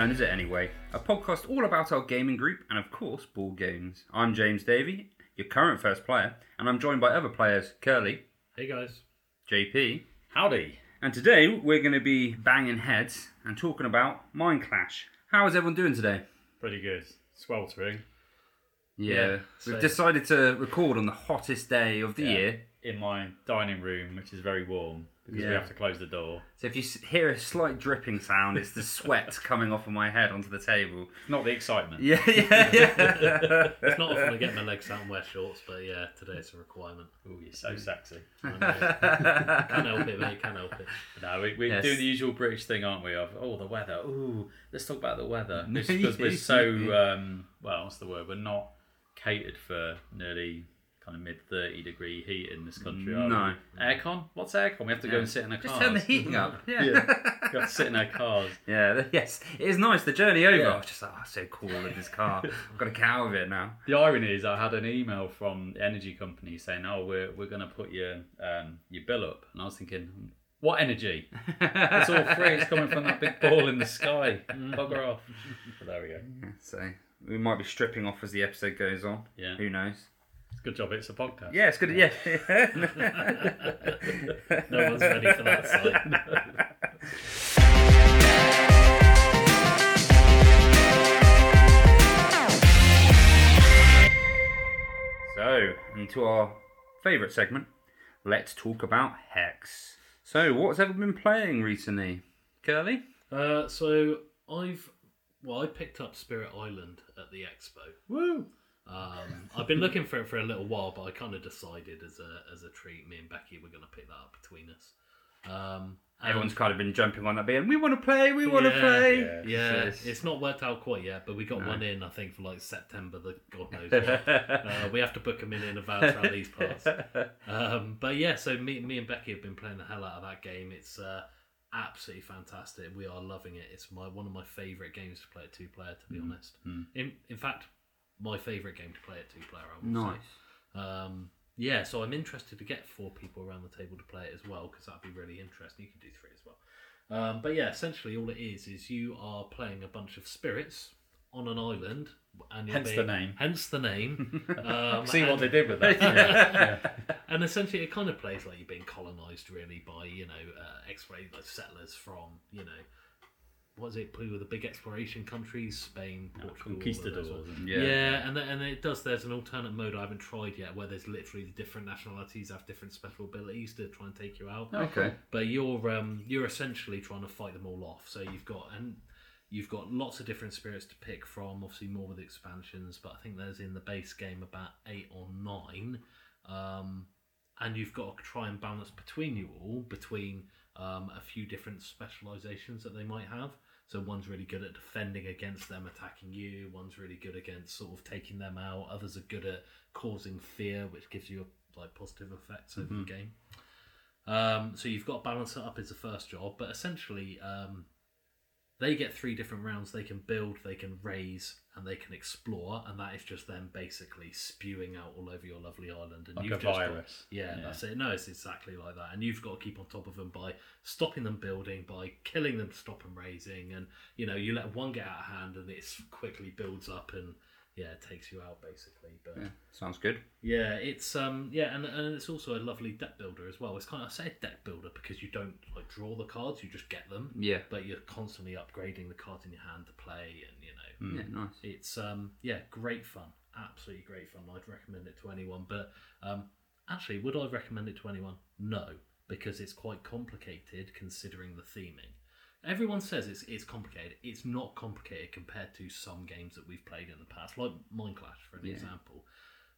Turn Is It Anyway? A podcast all about our gaming group and, of course, ball games. I'm James Davey, your current first player, and I'm joined by other players Kerley, Hey guys. JP, Howdy. and today we're going to be banging heads and talking about Mindclash. How is everyone doing today? Pretty good. Sweltering. Yeah, Yeah, we've so- decided to record on the hottest day of the Yeah. year. In my dining room, which is very warm because Yeah. we have to close the door. So if you hear a slight dripping sound, it's the sweat coming off of my head onto the table. Not the excitement. Yeah, yeah, yeah. It's not often I get my legs out and wear shorts, but yeah, today it's a requirement. Oh, you're so sexy. I know. can't help it, mate. Can't help it. No, we, we Yes. do the usual British thing, aren't we? Of oh, the weather. Ooh, let's talk about the weather. Because we're so um, well. What's the word? We're not catered for nearly kind of mid thirty degree heat in this country. Are No. we? Aircon. What's aircon? We have to go and sit in our Just cars. turn the heating up. Yeah. Yeah. we have to sit in our cars. Yeah, yes, it is nice. The journey over, Yeah. I was just like, oh, so cool in this car. I've got to get out of it now. The irony is, I had an email from the energy company saying, "Oh, we're we're going to put your um, your bill up," and I was thinking, "What energy? It's all free. It's coming from that big ball in the sky. Bugger off." But there we go. So we might be stripping off as the episode goes on. Yeah. Who knows? Good job. It's a podcast. Yeah, it's good. Yeah. No one's ready for that sight. so, into our favourite segment. Let's talk about Hex. So, what's everyone been playing recently? Kerley? Uh, so I've well, I picked up Spirit Island at the expo. Woo! Um, I've been looking for it for a little while, but I kind of decided as a as a treat, me and Becky were going to pick that up between us. Um, Everyone's kind of been jumping on that being, we want to play, we want to Yeah, play. yeah. Yeah, Yes. it's not worked out quite yet, but we got No. one in. I think for like September. The God knows. what. uh, we have to book them in in advance around these parts. Um, but yeah, so me, me and Becky have been playing the hell out of that game. It's uh, absolutely fantastic. We are loving it. It's my one of my favourite games to play at two player. To be Mm-hmm. honest, in in fact, my favourite game to play at two player. I would Nice. say. Um, yeah, so I'm interested to get four people around the table to play it as well because that'd be really interesting. You can do three as well. Um, but yeah, essentially all it is is you are playing a bunch of spirits on an island, and Hence the name. Hence the name. Um, See what they did with that. yeah. and essentially, it kind of plays like you're being colonized, really, by you know, uh, exploration like settlers from you know, what is it? Probably with the big exploration countries, Spain, Portugal, Conquistadors. and- Yeah. Yeah, and the, and it does. There's an alternate mode I haven't tried yet, where there's literally the different nationalities have different special abilities to try and take you out. Okay. But you're um, you're essentially trying to fight them all off. So you've got and you've got lots of different spirits to pick from. Obviously more with expansions, but I think there's in the base game about eight or nine. Um, and you've got to try and balance between you all between um, a few different specializations that they might have. So one's really good at defending against them attacking you. One's really good against sort of taking them out. Others are good at causing fear, which gives you like positive effects over the game. Um, so you've got to balance it up as the first job, but essentially, um, they get three different rounds. They can build, they can raise, and they can explore, and that is just them basically spewing out all over your lovely island. And Like you've a just got- virus. yeah, Yeah. that's it. No, it's exactly like that. And you've got to keep on top of them by stopping them building, by killing them to stop them raising, and you know you let one get out of hand, and it quickly builds up and yeah, it takes you out basically. But Yeah, sounds good. yeah, it's um yeah, and, and it's also a lovely deck builder as well. It's kind of I say deck builder because you don't like draw the cards, you just get them. Yeah. But you're constantly upgrading the cards in your hand to play, and you know Yeah, nice. it's um yeah great fun, absolutely great fun. I'd recommend it to anyone. But um actually, would I recommend it to anyone? No, because it's quite complicated considering the theming. Everyone says it's it's complicated. It's not complicated compared to some games that we've played in the past, like Mindclash, for an Yeah. example.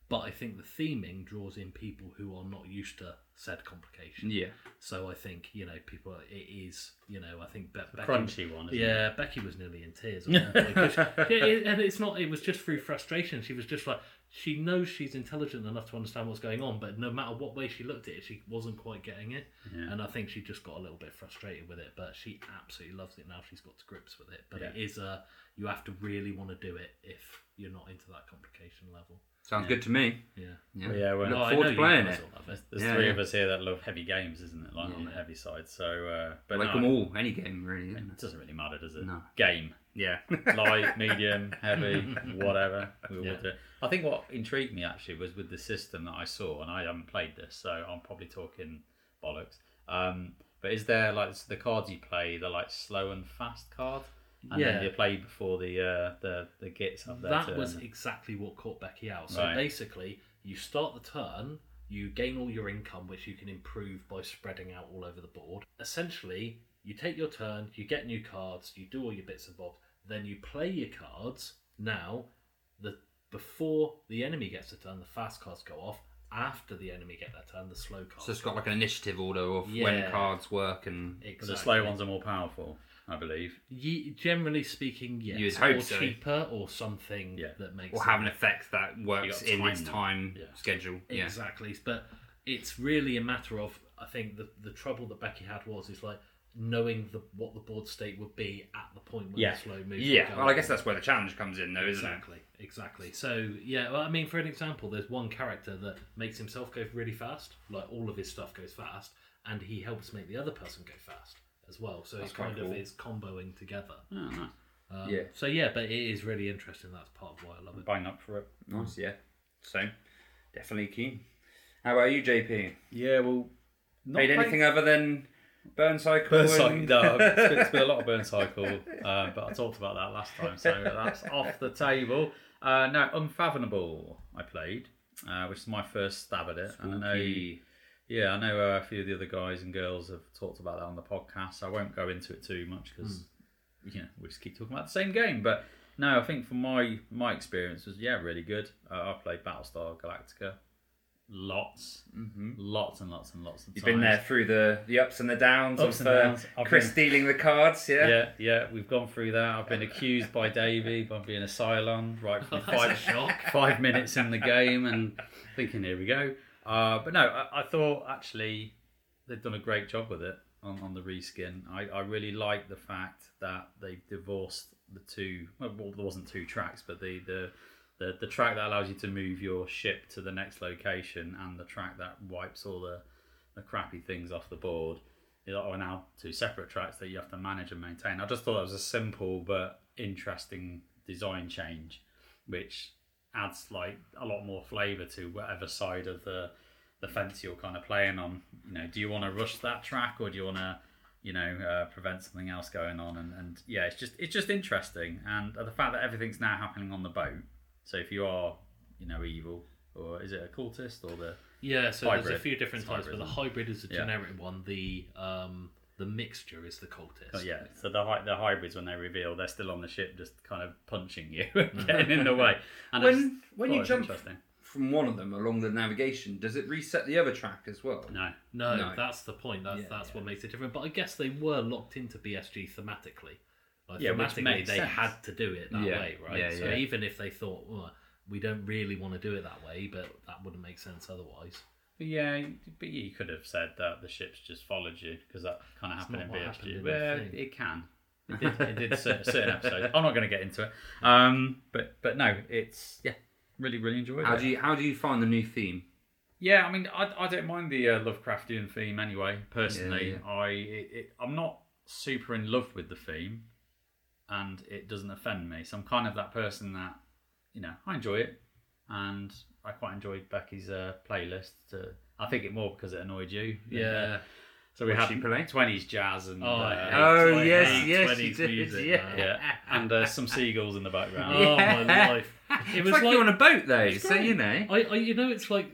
But I think the theming draws in people who are not used to said complication. Yeah. So I think you know people. It is you know I think Be- Becky, Crunchy one. Isn't yeah, Becky was nearly in tears. At one point, 'cause she- yeah, it- and it's not. It was just through frustration. She was just like she knows she's intelligent enough to understand what's going on, but no matter what way she looked at it, she wasn't quite getting it. Yeah. And I think she just got a little bit frustrated with it. But she absolutely loves it now. She's got to grips with it. But it Yeah. is uh you have to really want to do it if you're not into that complication level. Sounds good to me. Yeah. Yeah, Well, yeah, we're- look No, forward to playing guys it. There's, Yeah, three yeah. of us here that love heavy games, isn't it? Like on the heavy side. So, uh, but like no, them all, any game really. It it? doesn't really matter, does it? No. Game, Yeah. light, medium, heavy, whatever. We will do. I think what intrigued me actually was with the system that I saw, and I haven't played this, so I'm probably talking bollocks. Um, but is there like the cards you play, the like slow and fast card, and Yeah. then you play before the uh, the the gits have their That turn? was exactly what caught Becky out. So Right. basically, you start the turn, you gain all your income, which you can improve by spreading out all over the board. Essentially, you take your turn, you get new cards, you do all your bits and bobs, then you play your cards. Now, the before the enemy gets a turn, the fast cards go off. After the enemy get their turn, the slow cards. So it's got like an initiative order of when cards work and Exactly. the slow ones are more powerful, I believe. Ye- generally speaking, yes. You'd hope or so. cheaper or something Yeah. that makes or have an effect that works got in time its now. time Yeah. schedule. Yeah. Exactly. But it's really a matter of I think the the trouble that Becky had was is like knowing the what the board state would be at the point when Yeah. the slow moves. Yeah. Well, I guess that's where the challenge comes in, though, isn't it? exactly exactly. So yeah, well, I mean, for an example, there's one character that makes himself go really fast. Like all of his stuff goes fast, and he helps make the other person go fast as well. So That's it's kind quite of cool. it's comboing together. Oh, nice. Um, Yeah. So yeah, but it is really interesting. That's part of why I love it. Bang up for it. Nice. Yeah. So definitely keen. How about you, JP? Yeah, well, not Played played- anything other than Burncycle? Burn cycle. and- No, it's been, it's been a lot of Burncycle, uh, but I talked about that last time, so that's off the table. Uh, now, Unfathomable, I played, uh, which is my first stab at it. And I know, Spooky. Yeah, I know uh, a few of the other guys and girls have talked about that on the podcast. I won't go into it too much because you know we just keep talking about the same game. But no, I think from my my experience was yeah really good. Uh, I played Battlestar Galactica, lots, lots and lots and lots of Mm-hmm. You've times. been there through the, the ups and the downs Ups of and uh, downs. I've Chris been- stealing the cards, yeah? Yeah, yeah, we've gone through that. I've been accused by Davey of being a Cylon right from That's a five, shock. five minutes in the game and thinking, here we go. Uh, but no, I, I thought actually they've done a great job with it on, on the reskin. I, I really like the fact that they divorced the two, well, there wasn't two tracks, but the, the, the, the track that allows you to move your ship to the next location and the track that wipes all the, the crappy things off the board are now two separate tracks that you have to manage and maintain. I just thought that was a simple but interesting design change, which adds like a lot more flavour to whatever side of the the fence you're kind of playing on. You know, do you want to rush that track or do you want to, you know, uh, prevent something else going on? And, and yeah, it's just it's just interesting, and the fact that everything's now happening on the boat. So if you are, you know, evil, or is it a cultist or the Yeah, so there's a few different It's types, hybrid, but the hybrid is a Yeah. generic one. The um, the mixture is the cultist. Oh, yeah, so the hy- the hybrids when they reveal, they're still on the ship, just kind of punching you, and getting in the way. And When- it's- when you it's jump- interesting. From one of them along the navigation, does it reset the other track as well? No, No, No. that's the point. That's Yeah, that's yeah. what makes it different. But I guess they were locked into BSG thematically. Like, Yeah, which thematically, makes they sense. had to do it that Yeah, way, right? yeah, so yeah. even if they thought, well, we don't really want to do it that way, but that wouldn't make sense otherwise. But yeah, but you could have said that the ships just followed you because that kind of happened in happened well, it can. It did, it did cer- certain episodes. I'm not going to get into it. Um, but but no, it's yeah, really really enjoyed How it. do you how do you find the new theme? Yeah, I mean, I, I don't mind the uh, Lovecraftian theme anyway. Personally, Yeah, I it, it, I'm not super in love with the theme, and it doesn't offend me. So I'm kind of that person that you know I enjoy it, and I quite enjoyed Becky's uh, playlist. Uh, I think it more because it annoyed you. Yeah. So we What's had she play? twenties jazz and Oh, uh, I Oh, I yes, hate yes, 20s you did, music, yeah. man. yeah, and uh, some seagulls in the background. Oh my life! It It's was like, like, you're on a boat though, so great. you know. I, I, you know, it's like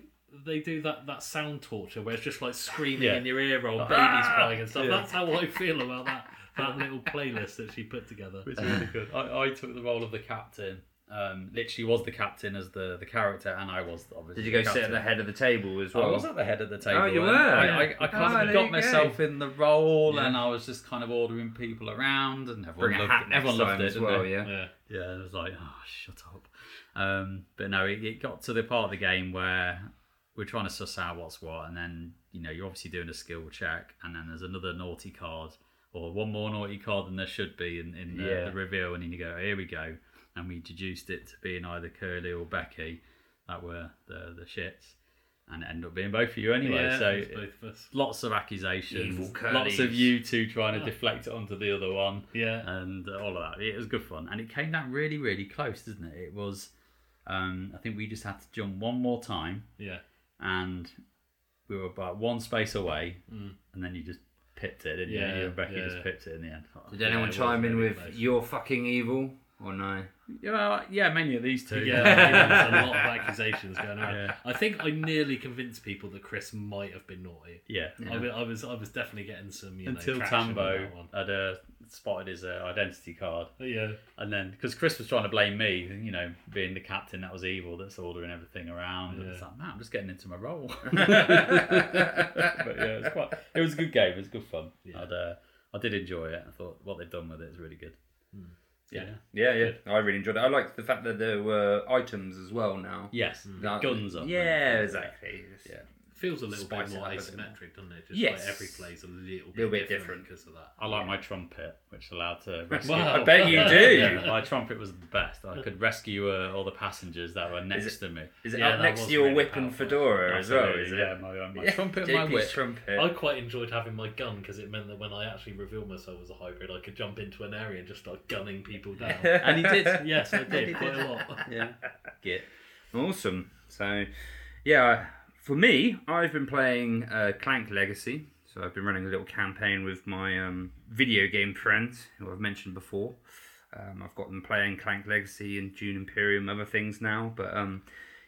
they do that, that sound torture where it's just like screaming Yeah. in your ear while babies Ah! crying and stuff. Yeah. That's how I feel about that that little playlist that she put together. It's really good. I, I took the role of the captain. Um, literally was the captain as the, the character, and I was obviously. Did you go the sit at captain. the head of the table as well? I was at the head of the table. Oh, you and were? I, I, I kind Oh, of there got you myself in the role, Yeah. and I was just kind of ordering people around, and everyone Bring a loved hat it. next Everyone time loved it as didn't well, they? yeah. Yeah. Yeah, it was like, oh, shut up. Um, but no, it, it got to the part of the game where we're trying to suss out what's what, and then you know you're obviously doing a skill check, and then there's another naughty card or one more naughty card than there should be in, in the, Yeah. the reveal, and then you go, here we go, and we deduced it to being either Kerley or Becky that were the the shits, and it ended up being both of you anyway. yeah, so it's both of us. lots of accusations, Evil lots of you two trying to deflect it onto the other one, Yeah. and uh, all of that. It was good fun, and it came down really, really close, didn't it? It was. Um, I think we just had to jump one more time, Yeah. and we were about one space away, and then you just pipped it, didn't Mm. Yeah, you? You and Becky yeah. just pipped it in the end. Did anyone it was chime in really with close. "You're fucking evil" or no? Yeah, well, yeah, many of these two. Yeah, there's a lot of accusations going around. Yeah. I think I nearly convinced people that Chris might have been naughty. yeah. I, was, I was, I was definitely getting some, you Until know, traction on Tambo had uh, spotted his uh, identity card, yeah, and then because Chris was trying to blame me, you know, being the captain that was evil, that's ordering everything around, and it's Yeah. like, man, I'm just getting into my role. but yeah, it was quite. It was a good game. It was good fun. Yeah. I'd, uh, I did enjoy it. I thought what they've done with it is really good. Yeah. Yeah, yeah. I really enjoyed it. I liked the fact that there were items as well now. Yes. That- Guns up. Yeah, exactly. Yeah. Feels a little Spice bit it more up a bit more. asymmetric, doesn't it? Just Yes. like every play's a little bit, Little bit different, different. because of that. I like my trumpet, which allowed to rescue. Wow. I bet you do. My trumpet was the best. I could rescue uh, all the passengers that were next it- to me. Is it Yeah, up that next was to your really whip and powerful. fedora as well? Absolutely, Is it? yeah, my, uh, my Yeah, trumpet and my JP's whip. trumpet. I quite enjoyed having my gun because it meant that when I actually revealed myself as a hybrid, I could jump into an area and just start gunning people down. And he did. yes, I did quite a lot. Yeah. Get. Awesome. So, yeah, for me, I've been playing uh, Clank Legacy. So I've been running a little campaign with my um, video game friends who I've mentioned before. Um, I've got them playing Clank Legacy and Dune Imperium, other things now. But um,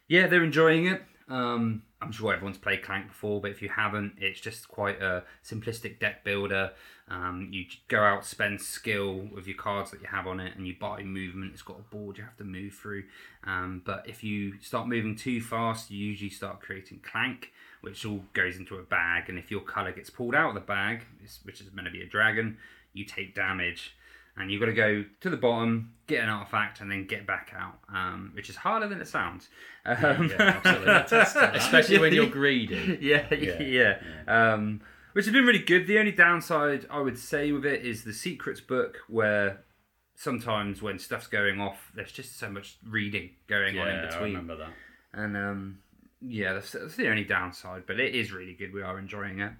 yeah, they're enjoying it. Um, I'm sure everyone's played Clank before, but if you haven't, it's just quite a simplistic deck builder. Um, you go out, spend skill with your cards that you have on it, and you buy movement. It's got a board you have to move through. Um, but if you start moving too fast, you usually start creating clank, which all goes into a bag. And if your color gets pulled out of the bag, which is meant to be a dragon, you take damage. And you've got to go to the bottom, get an artifact, and then get back out, um, which is harder than it sounds. Um, Yeah, absolutely. Especially when you're greedy. yeah, yeah. Um, which has been really good. The only downside I would say with it is the secrets book, where sometimes when stuff's going off, there's just so much reading going on in Yeah, I between. remember that. And um, yeah, that's, that's the only downside, but it is really good. We are enjoying it.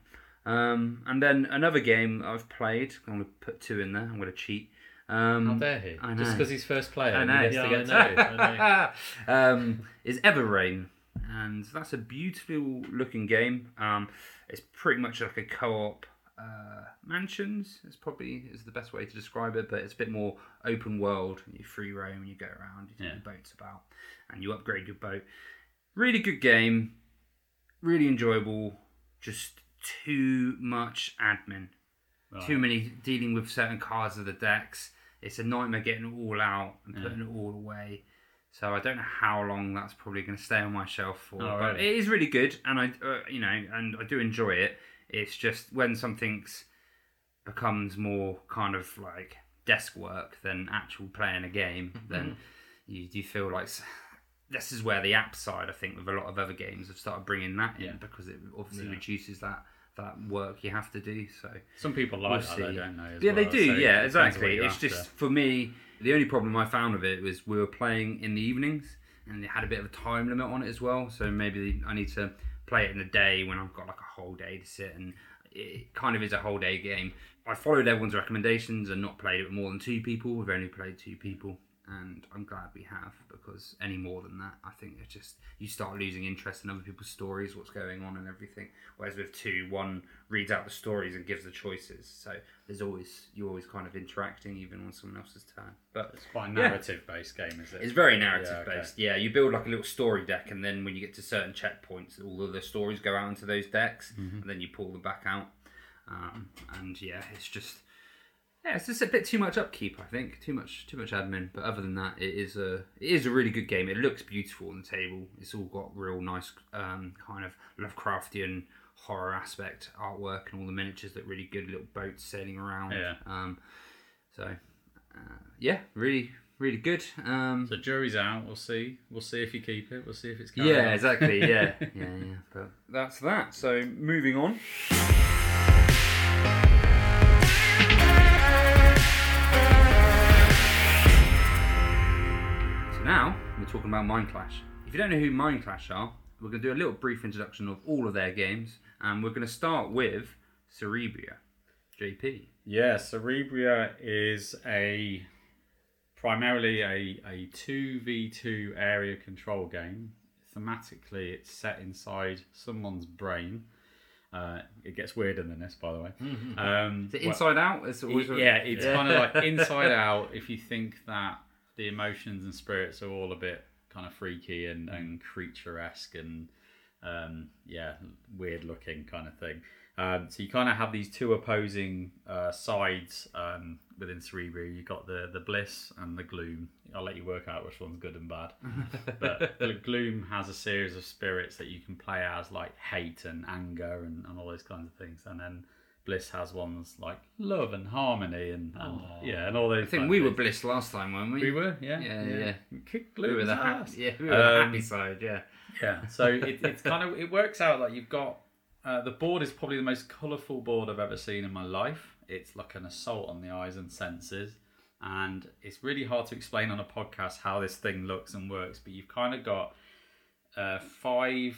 Um, and then another game I've played. I'm going to put two in there. I'm going to cheat. Um, How dare he? Just because he's first player, I know. he gets Yeah, I know. I know. um, is Everrain, and that's a beautiful looking game. Um, it's pretty much like a co-op uh, mansions. It's probably is the best way to describe it, but it's a bit more open world. You free roam, and you go around, you take Yeah. your boats about, and you upgrade your boat. Really good game, really enjoyable. Just too much admin Right. too many dealing with certain cards of the decks. It's a nightmare getting it all out and putting it all away. So I don't know how long that's probably going to stay on my shelf for. Oh, but really? it is really good, and I, uh, you know, and I do enjoy it. It's just when something's becomes more kind of like desk work than actual playing a game, then you do feel like this is where the app side, I think, with a lot of other games have started bringing that in Yeah. because it obviously Yeah. reduces that that work you have to do. So Some people like We'll that, don't as yeah, they do. So yeah, depends on what exactly. It's after. just for me. The only problem I found with it was we were playing in the evenings, and it had a bit of a time limit on it as well. So maybe I need to play it in the day when I've got like a whole day to sit, and it kind of is a whole day game. I followed everyone's recommendations and not played it with more than two people. We've only played two people, and I'm glad we have because any more than that, I think it's just you start losing interest in other people's stories, what's going on, and everything. Whereas with two, one reads out the stories and gives the choices, so there's always you're always kind of interacting even on someone else's turn. But It's quite a narrative-based game, is it? it's very narrative Yeah, okay. based. Yeah, you build like a little story deck, and then when you get to certain checkpoints, all of the stories go out into those decks, Mm-hmm. and then you pull them back out. Um, and yeah, it's just yeah, it's just a bit too much upkeep. I think too much too much admin. But other than that, it is a it is a really good game. It looks beautiful on the table. It's all got real nice um, kind of Lovecraftian horror aspect artwork and all the miniatures that really good little boats sailing around. Yeah. Um, so uh, yeah, really really good. Um, The jury's out. We'll see. We'll see if you keep it. We'll see if it's yeah, on. exactly. Yeah, yeah, yeah. But that's that. So moving on. Now we're talking about Mindclash. If you don't know who Mindclash are, we're going to do a little brief introduction of all of their games, and we're going to start with Cerebria. JP. Yeah, Cerebria is a primarily a a two v two area control game. Thematically, it's set inside someone's brain. Uh, it gets weirder than this, by the way. Um, Is it well- Inside Out? It's always yeah, it's kind of like inside out. If you think that the emotions and spirits are all a bit kind of freaky and, and creature esque and um, yeah, weird looking kind of thing. Um, so you kind of have these two opposing uh, sides um, within Cerebria. You've got the the bliss and the gloom. I'll let you work out which one's good and bad. but the gloom has a series of spirits that you can play as, like hate and anger and, and all those kinds of things. And then bliss has ones like love and harmony and, and yeah, and all those. I think we were bliss last time, weren't we? We were, yeah, Yeah, yeah. Kick We were the yeah, we were the Um, happy side, yeah. Yeah, so it, it's kind of it works out like you've got uh, the board is probably the most colourful board I've ever seen in my life. It's like an assault on the eyes and senses, and it's really hard to explain on a podcast how this thing looks and works. But you've kind of got uh, five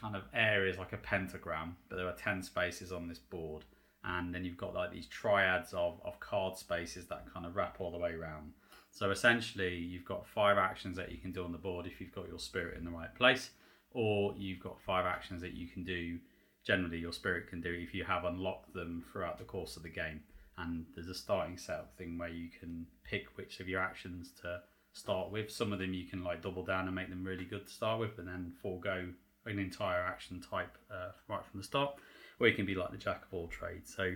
kind of areas like a pentagram, but there are ten spaces on this board, and then you've got like these triads of of card spaces that kind of wrap all the way around. So essentially, you've got five actions that you can do on the board if you've got your spirit in the right place, or you've got five actions that you can do. Generally, your spirit can do if you have unlocked them throughout the course of the game. And there's a starting setup thing where you can pick which of your actions to start with. Some of them you can like double down and make them really good to start with, and then forego an entire action type uh, right from the start. Or you can be like the jack of all trades. So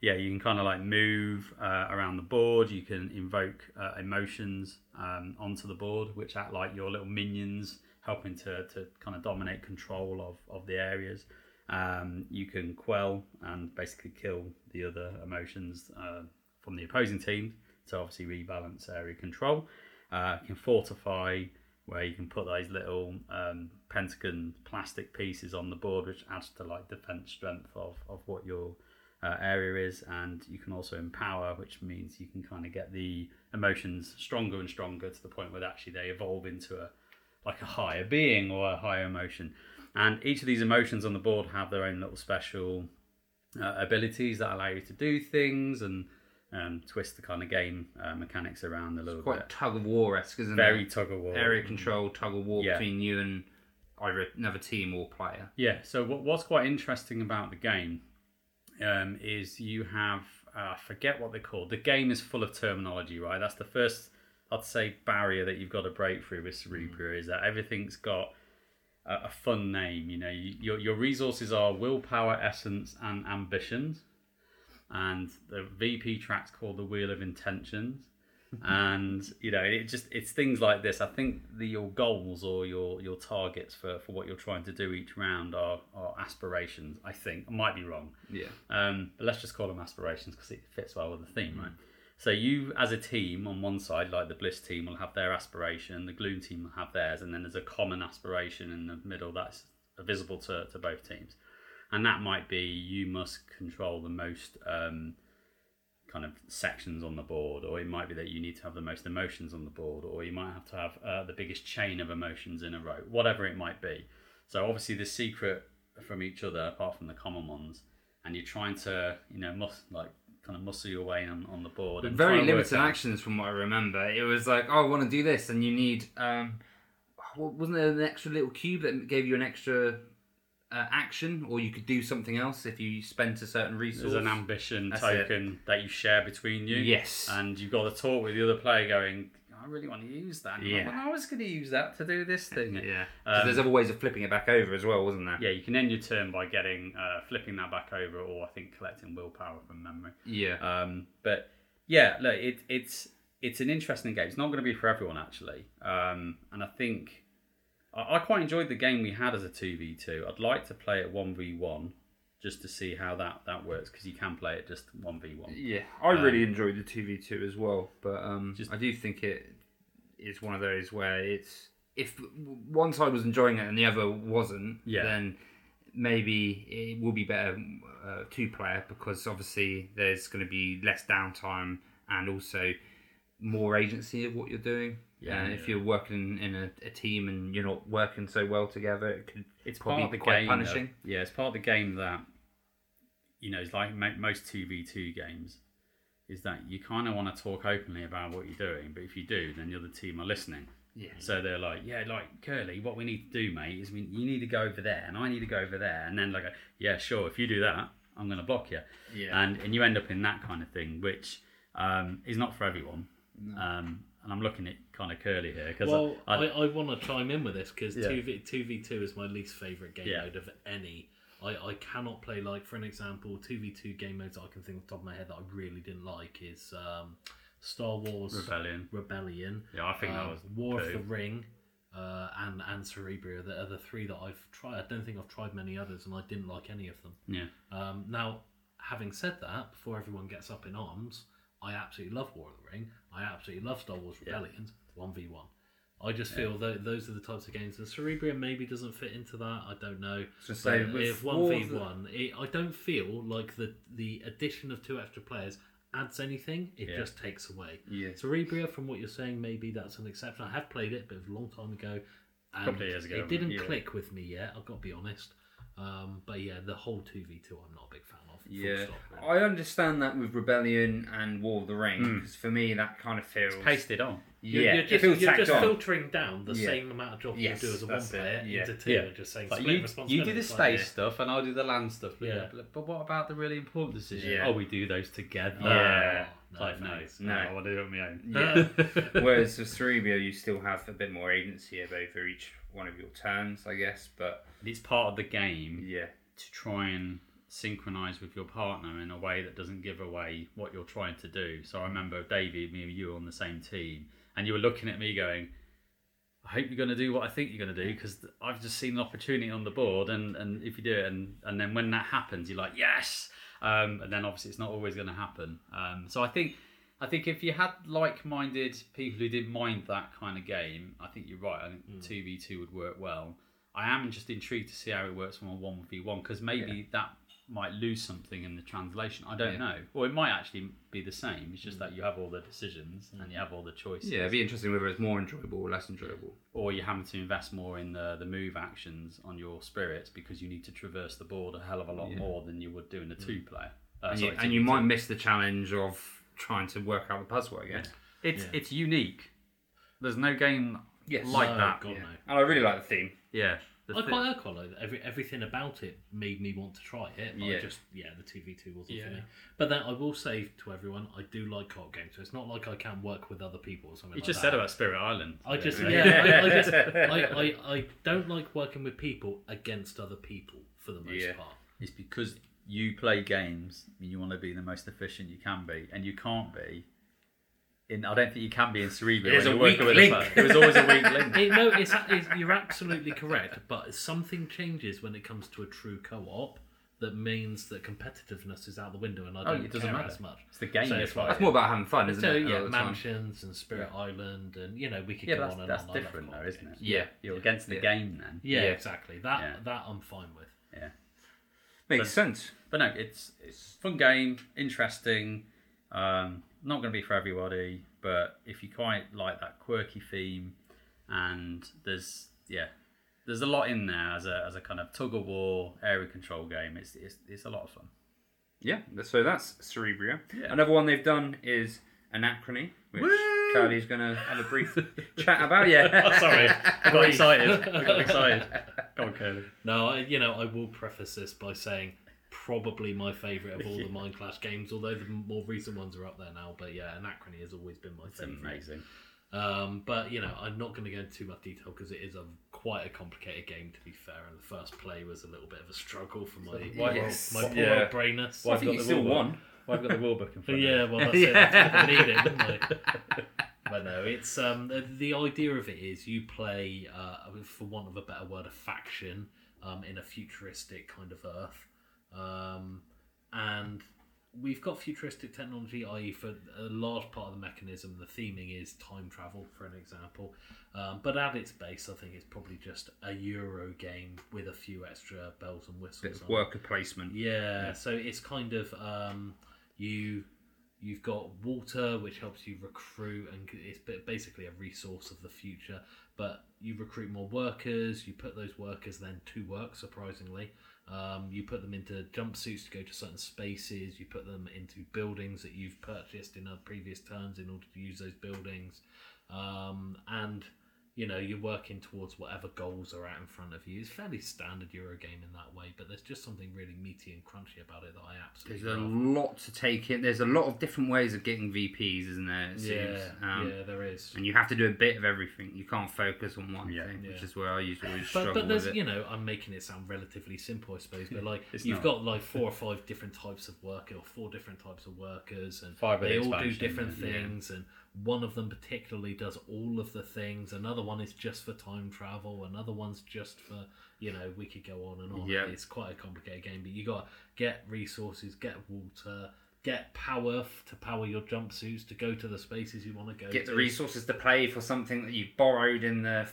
yeah, you can kind of like move uh, around the board. You can invoke uh, emotions um, onto the board, which act like your little minions, helping to, to kind of dominate control of, of the areas. Um, you can quell and basically kill the other emotions uh, from the opposing team to obviously rebalance area control. Uh, you can fortify, where you can put those little um, pentagon plastic pieces on the board, which adds to like defense strength of, of what your uh, area is, and you can also empower, which means you can kind of get the emotions stronger and stronger to the point where actually they evolve into a like a higher being or a higher emotion. And each of these emotions on the board have their own little special uh, abilities that allow you to do things and um, twist the kind of game uh, mechanics around a little Quite bit. tug of war esque, isn't Very it? Very tug of war. Area control, tug of war Yeah. between you and either another team or player. Yeah. So what, what's quite interesting about the game um, is you have uh, I forget what they're called. The game is full of terminology, right? That's the first I'd say barrier that you've got to break through with Cerebria is that everything's got a, a fun name. You know, you, your your resources are willpower, essence, and ambitions, and the VP track's called the Wheel of Intentions. And you know it just it's things like this i think the your goals or your your targets for for what you're trying to do each round are are aspirations i think i might be wrong Yeah. um, but let's just call them aspirations because it fits well with the theme, right? So you, as a team, on one side, like the Bliss team, will have their aspiration. The Gloom team will have theirs, and then there's a common aspiration in the middle that's visible to, to both teams. And that might be you must control the most um, kind of sections on the board, or it might be that you need to have the most emotions on the board, or you might have to have uh, the biggest chain of emotions in a row, whatever it might be. So obviously, the secret from each other, apart from the common ones, and you're trying to, you know, mus- like kind of muscle your way on, on the board. And Very try and work limited actions from what I remember. It was like, oh, I want to do this, and you need. Um, wasn't there an extra little cube that gave you an extra uh, action, or you could do something else if you spent a certain resource? There's an ambition That's token that you share between you. Yes. And you've got to talk with the other player going, I really want to use that. And Yeah. like, well, I was going to use that to do this thing. yeah. Um, there's other ways of flipping it back over as well, wasn't there? Yeah, you can end your turn by getting uh, flipping that back over, or I think collecting willpower from memory. Yeah. Um, but yeah, look, it, it's it's an interesting game. It's not going to be for everyone actually, um, and I think I, I quite enjoyed the game we had as a two v two. I'd like to play it one v one just to see how that that works because you can play it just one v one. Yeah, I really enjoyed the two v two as well, but um, Just- I do think it is one of those where it's if one side was enjoying it and the other wasn't, Yeah. then maybe it will be better uh, two player because obviously there's going to be less downtime and also more agency of what you're doing. Yeah, and if you're working in a, a team and you're not working so well together, it could it's probably part of the be quite game. punishing. Yeah, it's part of the game that you know, it's like mo- most two v two games. Is that you kind of want to talk openly about what you're doing, but if you do, then the other team are listening. Yeah. So they're like, yeah, like Kerley, what we need to do, mate, is we, you need to go over there, and I need to go over there, and then like, yeah, sure, if you do that, I'm going to block you, Yeah. and and you end up in that kind of thing, which um, is not for everyone. Um, and I'm looking at kind of Kerley here because Well, I, I, I, want to chime in with this because two v two v two is my least favorite game Yeah. mode of any. I, I cannot play like for an example two v two game modes that I can think of top of my head that I really didn't like is um, Star Wars Rebellion. Rebellion, Yeah, I think that um, was War of the Ring, uh, and and Cerebria. the other three that I've tried. I don't think I've tried many others, and I didn't like any of them. Yeah, Um, now, having said that, before everyone gets up in arms, I absolutely love War of the Ring. I absolutely love Star Wars Rebellions, 1v1. I just feel that those are the types of games. And Cerebria maybe doesn't fit into that. I don't know. So say with one v one, I don't feel like the the addition of two extra players adds anything. It Yeah. just takes away. Yeah. Cerebria, from what you're saying, maybe that's an exception. I have played it, but it was a long time ago. And Couple of years ago, It didn't yeah. click with me yet. I've got to be honest. Um, but yeah, the whole two v two, I'm not a big fan Yeah, stop. I understand that with Rebellion and War of the Ring mm. because for me that kind of feels pasted on. You're, yeah, you're it just, feels you're tacked just on. filtering down the Yeah. same amount of job Yes, you do as a one that's it, player yeah. into two, Yeah. and just saying Like split you, you responsibility. do the It's like, space stuff, and I'll do the land stuff. But, Yeah. but, but what about the really important decision? Yeah. Oh, we do those together. Yeah. Oh, it's like no, thanks. no, No. I want to do it on my own. Yeah. Whereas with Cerebria, you still have a bit more agency over each one of your turns, I guess. But it's part of the game yeah, to try and synchronize with your partner in a way that doesn't give away what you're trying to do. So I remember David, me and you were on the same team, and you were looking at me going, I hope you're going to do what I think you're going to do because I've just seen an opportunity on the board, and, and if you do it, and, and then when that happens, you're like, yes, um, and then obviously it's not always going to happen. Um, so I think I think if you had like-minded people who didn't mind that kind of game, I think you're right. I think two v two would work well. I am just intrigued to see how it works from a one v one because maybe that might lose something in the translation. I don't Yeah. know, or it might actually be the same. It's just mm. that you have all the decisions and mm. you have all the choices. yeah, it'd be interesting whether it's more enjoyable or less enjoyable. or you're having to invest more in the, the move actions on your spirits because you need to traverse the board a hell of a lot Yeah. more than you would do in a mm. two player. Uh, And, sorry, you, and you might miss the challenge of trying to work out the puzzle, I guess. It's Yeah. it's unique. There's no game Yes. like No, that. God, no. And I really like the theme. Yeah. The I thi- quite, I like that. Every, everything about it made me want to try it. But Yeah. I just, yeah, the 2v2 wasn't for me. But then I will say to everyone, I do like co-op games. So it's not like I can't work with other people or something you like just that. said about Spirit Island. I just, Yeah. yeah, I, I just, I, I, I don't like working with people against other people for the most Yeah. part. It's because you play games and you want to be the most efficient you can be, and you can't be. In, I don't think you can be in Cerebria. There's when a weak link. person. There was always a weak link. It, no, it's, it's, you're absolutely correct. But something changes when it comes to a true co-op that means that competitiveness is out the window, and I Oh, don't oh, it doesn't care matter. as much. It's the game So it's like- playing. It's more about having fun, isn't So it? yeah, lot time? mansions and Spirit Island, and you know we could Yeah, go on and that's on. I love different though, isn't it? Yeah. You're against the Yeah. game then. Yeah, Yeah. exactly. That Yeah. that I'm fine with. Yeah. Makes But- sense. But no, it's it's fun game, interesting. Um, not going to be for everybody, but if you quite like that quirky theme, and there's yeah, there's a lot in there as a as a kind of tug of war area control game. It's it's, it's a lot of fun. Yeah, so that's Cerebria. Yeah. Another one they've done is Anachrony, which Woo! Kerley's going to have a brief chat about. Yeah. Oh, sorry, I got excited. I got excited. Go on, Kerley. No, I, you know I will preface this by saying probably my favourite of all the Mindclash games, although the more recent ones are up there now. But yeah, Anachrony has always been my It's favourite. amazing. Um, but you know, I'm not going to go into too much detail because it is a quite a complicated game to be fair. And the first play was a little bit of a struggle for my Why- Yes. my poor Yeah. old brainers. I think you still won. Well, I've got the rule book in front yeah, of me. well, that's it. That's what I need it, didn't I? But no, it's um the, the idea of it is you play, uh, for want of a better word, a faction um, in a futuristic kind of Earth, um, and we've got futuristic technology, i.e., for a large part of the mechanism, the theming is time travel, for an example. Um, but at its base, I think it's probably just a Euro game with a few extra bells and whistles. Bit of worker placement. Yeah, so it's kind of um, you You've got water, which helps you recruit, and it's basically a resource of the future. But you recruit more workers. You put those workers then to work. Surprisingly, um, you put them into jumpsuits to go to certain spaces. You put them into buildings that you've purchased in a previous turns in order to use those buildings, um, and you know you're working towards whatever goals are out in front of you. It's fairly standard Euro game in that way, but there's just something really meaty and crunchy about it that I absolutely There's a lot to take in. There's a lot of different ways of getting VPs, isn't there? It Yeah. Um, yeah, there is. And you have to do a bit of everything. You can't focus on one Yeah. thing, which is where I usually always But, struggle but there's with it. you know I'm making it sound relatively simple I suppose but like you've not. got like four or five different types of worker or four different types of workers and Five they the all do expansion, different yeah. things and one of them particularly does all of the things. Another one is just for time travel. Another one's just for you know we could go on and on. Yeah. it's quite a complicated game but you got to get resources get water get power to power your jumpsuits to go to the spaces you want to go Get the resources to play for something that you've borrowed in the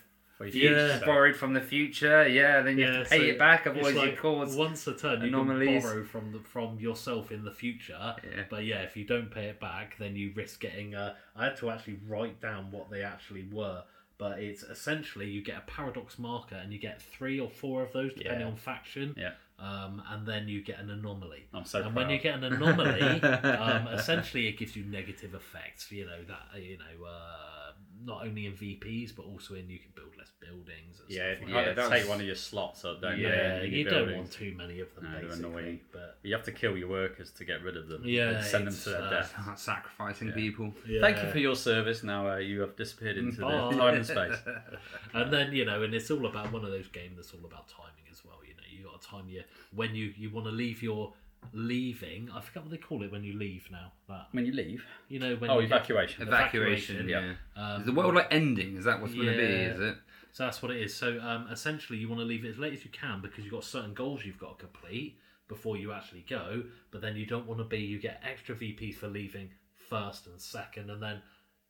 Yeah. borrowed from the future. Yeah, then you have to pay so it back, otherwise you cause. once a turn you anomalies. can borrow from the from yourself in the future. Yeah. But yeah, if you don't pay it back, then you risk getting. Uh, I had to actually write down what they actually were. But it's essentially you get a paradox marker and you get three or four of those depending Yeah. on faction. Yeah. Um, and then you get an anomaly. I'm so and proud. when you get an anomaly, um, essentially it gives you negative effects. You know that you know uh, not only in VPs but also in you can build less buildings. And yeah, stuff you like Yeah, kind of that take one of your slots up, don't yeah, you? in you your don't buildings. want too many of them, No, they're basically. annoying. But You have to kill your workers to get rid of them. Yeah, and send them it's, to their uh, death. Start sacrificing Yeah. people. Thank you for your service. Now uh, you have disappeared into Bye. the time and space. and then you know, and it's all about one of those games that's all about timing as well. You know, you got to time your when you you want to leave your leaving. I forget what they call it when you leave now. That When you leave, you know when oh, you get- evacuation. Evacuation, Evacuation, yeah. Um, is the world like ending? Is that what's going to be? Yeah. Is it? So that's what it is. So um, essentially, you want to leave it as late as you can because you've got certain goals you've got to complete before you actually go. But then you don't want to be. You get extra VPs for leaving first and second, and then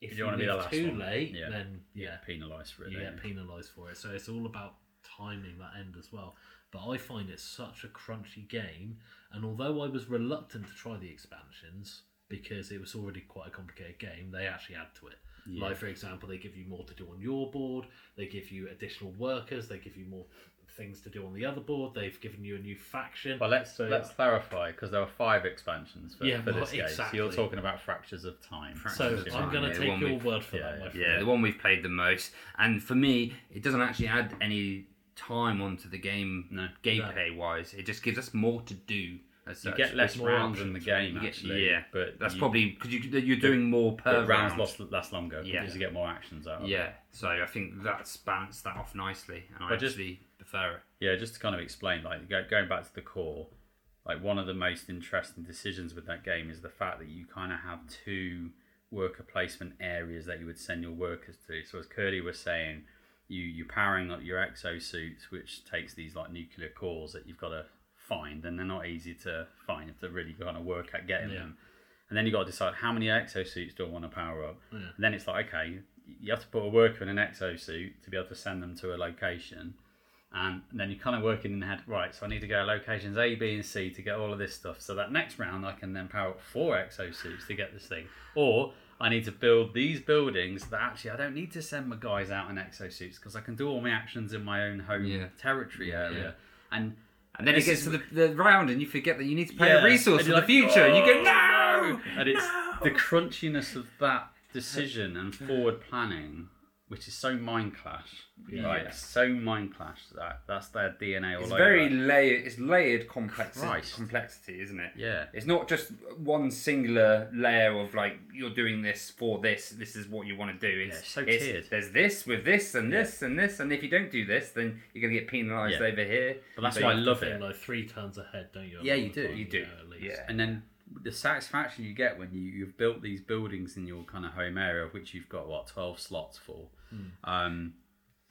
if You you, don't wanna be leave the last too one. late, Yeah. then yeah, penalised for it. you don't get you? penalised for it. So it's all about timing that end as well. But I find it such a crunchy game, and although I was reluctant to try the expansions because it was already quite a complicated game, they actually add to it. Like for example, they give you more to do on your board. They give you additional workers. They give you more things to do on the other board. They've given you a new faction. Well, let's So- let's clarify because there are five expansions for, Yeah, for well, this game. So you're talking about fractures of time. so of I'm going to take your word for yeah, that, my Yeah, the one we've played the most. And for me, it doesn't actually add any time onto the game No. gameplay wise. It just gives us more to do. As You such. get less rounds in the game get- actually. yeah, but that's you- probably because you, you're doing more per but rounds round. last, last longer Yeah. because you get more actions out. of it. Yeah, so I think that's balanced that off nicely, and I just- actually prefer it. Yeah, just to kind of explain, like going back to the core, like one of the most interesting decisions with that game is the fact that you kind of have two worker placement areas that you would send your workers to. So as Kerley was saying, you you're powering up your exosuits, which takes these like nuclear cores that you've got to find, and they're not easy to find. You have to really kind of work at getting Yeah. them. And then you've got to decide how many exosuits do I want to power up. And then it's like, okay, you have to put a worker in an exosuit to be able to send them to a location. And then you're kind of working in the head, right? So I need to go locations A, B, and C to get all of this stuff. So that next round, I can then power up four exosuits to get this thing. Or I need to build these buildings that actually I don't need to send my guys out in exosuits because I can do all my actions in my own home Yeah. territory area. And And then it gets to the, the round, and you forget that you need to pay Yeah. a resource for the like, future, and you go, "Oh, no! and it's the crunchiness of that decision and forward planning, which is so Mindclash. Like so Mindclash that that's their DNA all It's over. very layered. It's layered complexity, complexity, isn't it? Yeah. It's not just one singular layer of like you're doing this for this. This is what you want to do. It's, it's so it's- tiered. There's this with this and this and this, and if you don't do this, then you're going to get penalised Yeah. over here. But that's So why I love it. like three turns ahead, don't you? Yeah, you do, the you do. at least. Yeah. And then the satisfaction you get when you, you've built these buildings in your kind of home area, of which you've got what twelve slots for, um,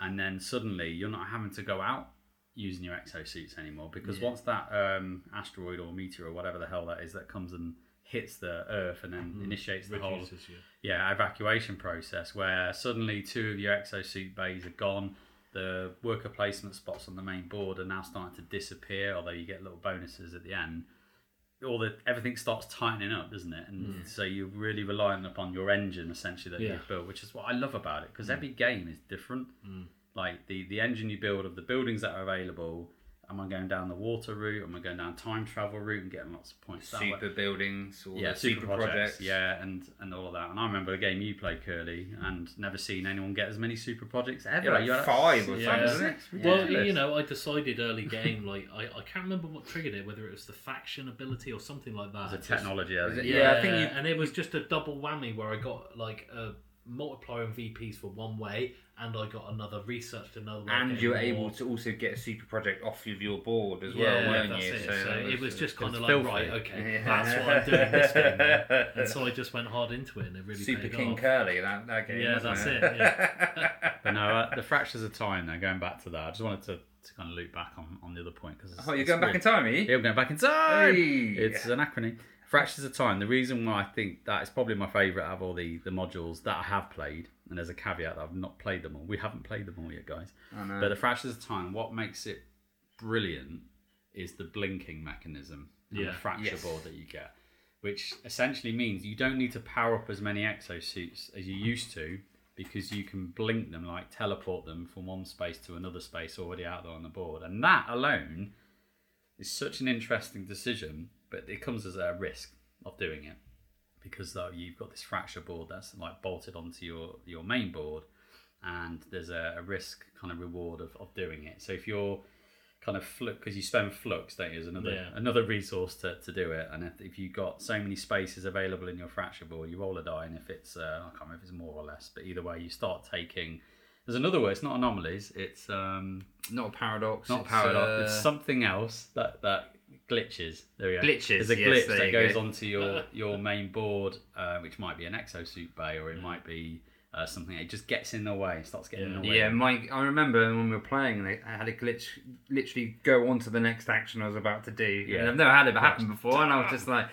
and then suddenly you're not having to go out using your exosuits anymore because once that um, asteroid or meteor or whatever the hell that is that comes and hits the Earth and then initiates the whole Reduces you. yeah evacuation process where suddenly two of your exosuit bays are gone the worker placement spots on the main board are now starting to disappear although you get little bonuses at the end all the everything starts tightening up, doesn't it? And mm. so you're really relying upon your engine essentially that Yeah. you've built, which is what I love about it because mm. every game is different. Mm. Like the the engine you build of the buildings that are available. Am I going down the water route? Am I going down time travel route and getting lots of points that way? Super buildings or yeah, the super, projects. yeah, and and all of that. And I remember a game you played, Kerley, and never seen anyone get as many super projects ever. Yeah, like You had five or Yeah. something, Yeah. Well, Ridiculous. you know, I decided early game, like I, I can't remember what triggered it, whether it was the faction ability or something like that. the Just- technology. I Is think. it- Yeah, Yeah, I think you- and it was just a double whammy where I got like a multiplier and VPs for one way, and I got another researched another way. And getting you were more- able to also get a super project off of your board as well, Yeah, weren't that's you? it. So, that it was just kind of like filthy. right, okay, Yeah. that's what I'm doing this game. now. And so I just went hard into it, and it really Super paid King off. Kerley, that, that game. Yeah, that's it. it, yeah. But no, uh, the fractures of time. Now going back to that, I just wanted to, to kind of loop back on, on the other point because oh, you're going back in time, are you? Yeah, we're going back in time. Hey! It's an acronym. Fractures of Time. The reason why I think that is probably my favourite out of all the, the modules that I have played, and there's a caveat that I've not played them all. We haven't played them all yet, guys. I know. But the Fractures of Time, what makes it brilliant is the blinking mechanism and Yeah. the fracture Yes. board that you get, which essentially means you don't need to power up as many exosuits as you used to because you can blink them, like teleport them from one space to another space already out there on the board. And that alone is such an interesting decision, but it comes as a risk of doing it because though you've got this fracture board that's like bolted onto your your main board, and there's a, a risk kind of reward of, of doing it. So if you're kind of flux because you spend flux, don't you? As another Yeah. another resource to, to do it. And if, if you've got so many spaces available in your fracture board, you roll a die, and if it's uh, I can't remember if it's more or less, but either way, you start taking. There's another word. It's not anomalies. It's um, Not a paradox. not it's, paradox. uh, It's something else that that glitches. There we go. Glitches, There's a yes, glitch there that goes go. onto your your main board, uh, which might be an exosuit bay, or it might be uh, something. It just gets in the way. It starts getting in the way. Yeah, my I remember when we were playing, they, I had a glitch literally go on to the next action I was about to do. Yeah. And I've never had it happen before, and I was just like,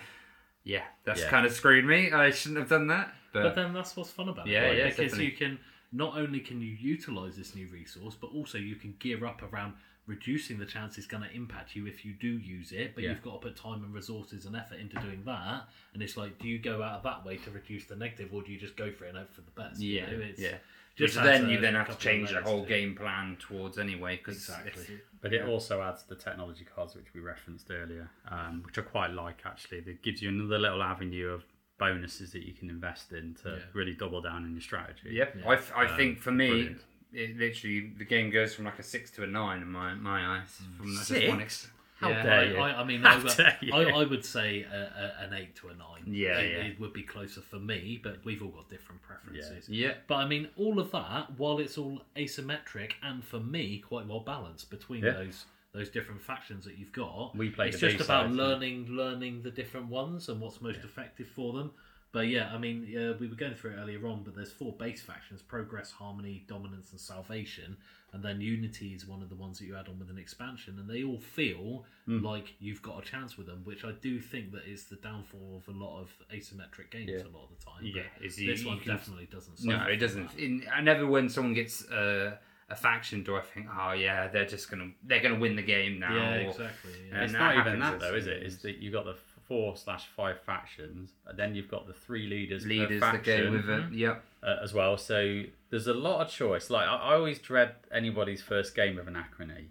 yeah, that's Yeah. kind of screwed me. I shouldn't have done that. But, But then that's what's fun about Yeah, it, right? yeah, because definitely. you can not only can you utilize this new resource, but also you can gear up around reducing the chance it's going to impact you if you do use it. But Yeah. you've got to put time and resources and effort into doing that. And it's like, do you go out of that way to reduce the negative, or do you just go for it and hope for the best? You yeah, know, it's yeah. Just Which then you then have to change the whole game plan towards anyway. Cause Exactly. But it also adds the technology cards which we referenced earlier, um, which I quite like actually. That gives you another little avenue of bonuses that you can invest in to Yeah. really double down on your strategy. Yep. I Um, think for me, brilliant. It literally the game goes from like a six to a nine in my my eyes. Mm. From just one ex- How yeah. dare I, you? I, I mean, How I, would- you? I, I would say a, a, an eight to a nine. Yeah, it, yeah. it would be closer for me, but we've all got different preferences. Yeah. But I mean, all of that, while it's all asymmetric and for me quite well balanced between Yeah. those those different factions that you've got, We played it's just about B-sides, yeah. learning learning the different ones and what's most effective for them. But yeah, I mean, uh, we were going through it earlier on, but there's four base factions: Progress, Harmony, Dominance, and Salvation. And then Unity is one of the ones that you add on with an expansion, and they all feel Hmm. like you've got a chance with them, which I do think that is the downfall of a lot of asymmetric games Yeah. a lot of the time. Yeah, But is you- this you one can- definitely doesn't. No, it doesn't. that. In, I never when someone gets uh, a faction do I think, oh yeah, they're just gonna they're gonna win the game now. Yeah, exactly. Yeah. It's not even that though, is it? Is that you've got the four slash five factions, and then you've got the three leaders, per leaders that go faction, with it. Yep. uh, as well. So there's a lot of choice. Like I, I always dread anybody's first game of Anachrony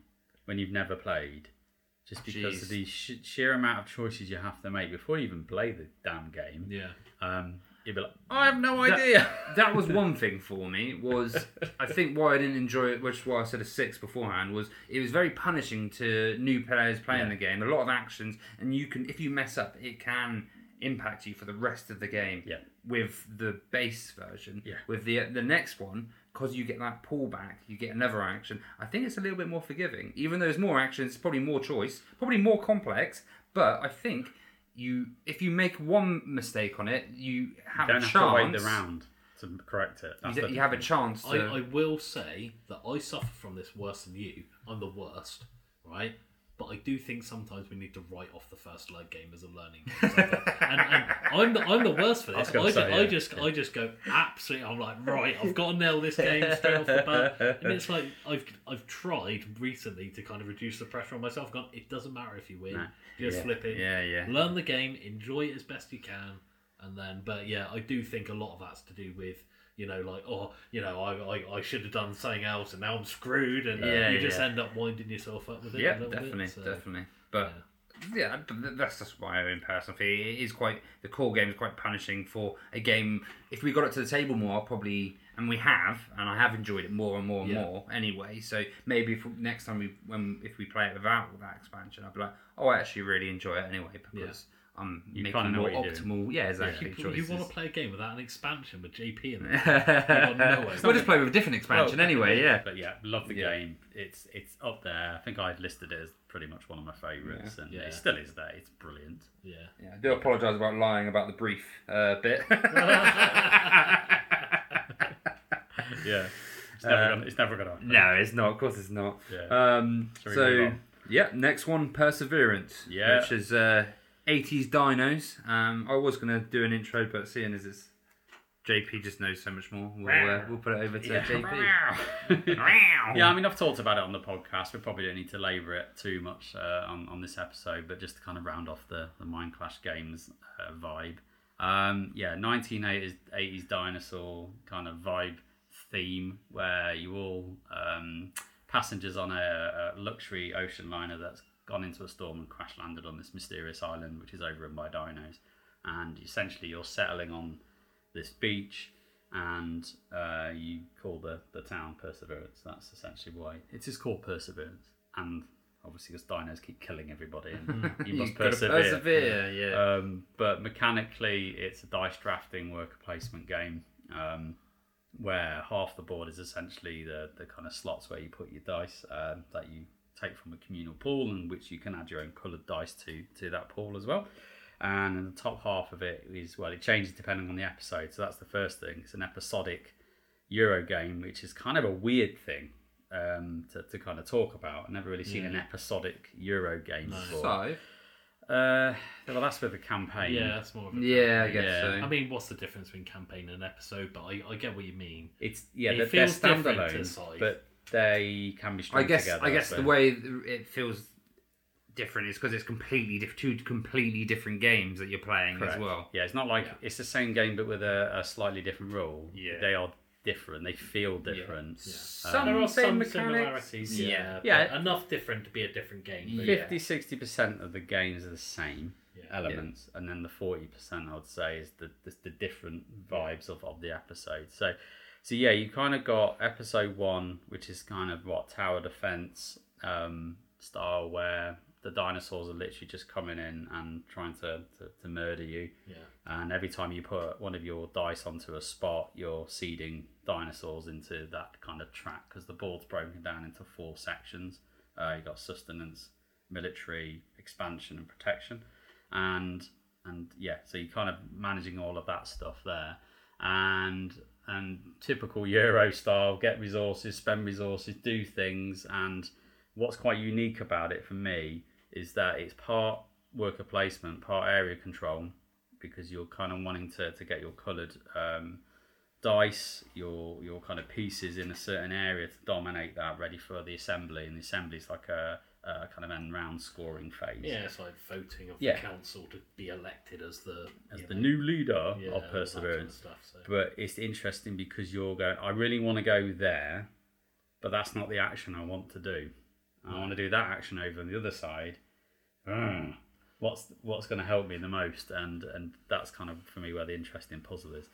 when you've never played, just because Jeez. of the sh- sheer amount of choices you have to make before you even play the damn game. Yeah. Um, you'd be like, I have no That- idea. that was one thing for me was I think why I didn't enjoy it, which is why I said a six beforehand, was it was very punishing to new players playing Yeah. the game. A lot of actions, and you can if you mess up, it can impact you for the rest of the game. Yeah. With the base version, Yeah. With the the next one, because you get that pullback, you get another action. I think it's a little bit more forgiving, even though there's more actions, probably more choice, probably more complex. But I think. You, if you make one mistake on it, you have don't a have chance. to wait the round to correct it. That's You, the d- you have a chance to. I, I will say that I suffer from this worse than you. I'm the worst, right? But I do think sometimes we need to write off the first light game as a learning game. Sometimes. and, and I'm the, I'm the worst for this. I, gonna ju- say, I yeah. just I just go absolutely. I'm like right. I've got to nail this game straight off the bat. And it's like I've I've tried recently to kind of reduce the pressure on myself. Gone. It doesn't matter if you win. No. Just Yeah. flip it. Yeah, yeah. Learn the game. Enjoy it as best you can. And then, but yeah, I do think a lot of that's to do with you know, like oh, you know, I I, I should have done something else, and now I'm screwed, and Yeah, you just end up winding yourself up with it. Yeah, definitely, bit, so, definitely. But yeah. th- that's just my own personal feeling. It is quite the core game is quite punishing for a game. If we got it to the table more, I'll probably and we have, and I have enjoyed it more and more and Yeah. more anyway. So maybe if, next time we when if we play it without that expansion, I'll be like, oh, I actually really enjoy it anyway because I'm You making kinda more what you're optimal. Yeah, exactly. You, you choices. want to play a game without an expansion with JP in it? got we'll just play with a different expansion Well, anyway. Yeah. But yeah, love the Yeah. game. It's it's up there. I think I'd listed it as pretty much one of my favourites, and Yeah. it still is there. It's brilliant. Yeah. Yeah, I do apologise about lying about the brief uh, bit. Yeah, it's never Uh, gonna. It's never gonna. happen. No, it's not. Of course, it's not. Yeah. Um, so, yeah, next one, Perseverance. Yeah. Which is uh, 80s dinos. Um, I was going to do an intro, but seeing as it's JP just knows so much more, we'll, uh, we'll put it over to Yeah. JP. yeah, I mean, I've talked about it on the podcast. We probably don't need to labour it too much uh, on, on this episode, but just to kind of round off the, the Mindclash Games uh, vibe. Um, yeah, 1980s 80s dinosaur kind of vibe theme where you all um, passengers on a, a luxury ocean liner that's gone into a storm and crash landed on this mysterious island, which is overrun by dinos. And essentially, you're settling on this beach and uh, you call the, the town Perseverance. That's essentially why it is called Perseverance. And obviously, because dinos keep killing everybody, and you must persevere. persevere, yeah. Um, but mechanically, it's a dice drafting worker placement game um, where half the board is essentially the, the kind of slots where you put your dice um, that you take from a communal pool and which you can add your own coloured dice to to that pool as well. And then the top half of it is well, it changes depending on the episode. So that's the first thing. It's an episodic Euro game, which is kind of a weird thing um, to, to kind of talk about. I've never really seen an episodic Euro game before. so, Uh, well, that's with the campaign. Yeah, that's more of a yeah, I guess Yeah. so. I mean, what's the difference between campaign and episode? But I, I get what you mean. It's yeah, It they're, they're feels to standalone, but they can be I guess together. I guess so- the way it feels different is because it's completely diff- two completely different games that you're playing Correct. as well. Yeah, it's not like it's the same game but with a, a slightly different rule. Yeah. they are different. They feel different. Um, some there are same some mechanics. similarities. Yeah. Yeah, Yeah. but enough different to be a different game. But 50 60 percent of the games are the same Yeah. elements, and then the forty percent I would say is the the, the different vibes of, of the episode. So, so yeah, you kind of got episode one, which is kind of what tower defense um, style, where the dinosaurs are literally just coming in and trying to, to, to murder you. Yeah. And every time you put one of your dice onto a spot, you're seeding dinosaurs into that kind of track because the board's broken down into four sections. Uh, you got sustenance, military, expansion, and protection, and and yeah, so you're kind of managing all of that stuff there, and and typical Euro style, get resources, spend resources, do things, and what's quite unique about it for me is that it's part worker placement, part area control, because you're kind of wanting to, to get your coloured um, dice, your your kind of pieces in a certain area to dominate that, ready for the assembly. And the assembly is like a, a kind of end round scoring phase. Yeah, it's like voting of Yeah. the council to be elected as the As the know, new leader yeah, of sort of Perseverance. stuff. So. But it's interesting because you're going, I really want to go there, but that's not the action I want to do. I want to do that action over on the other side. Ugh. What's what's going to help me the most, and and that's kind of for me where the interesting puzzle is.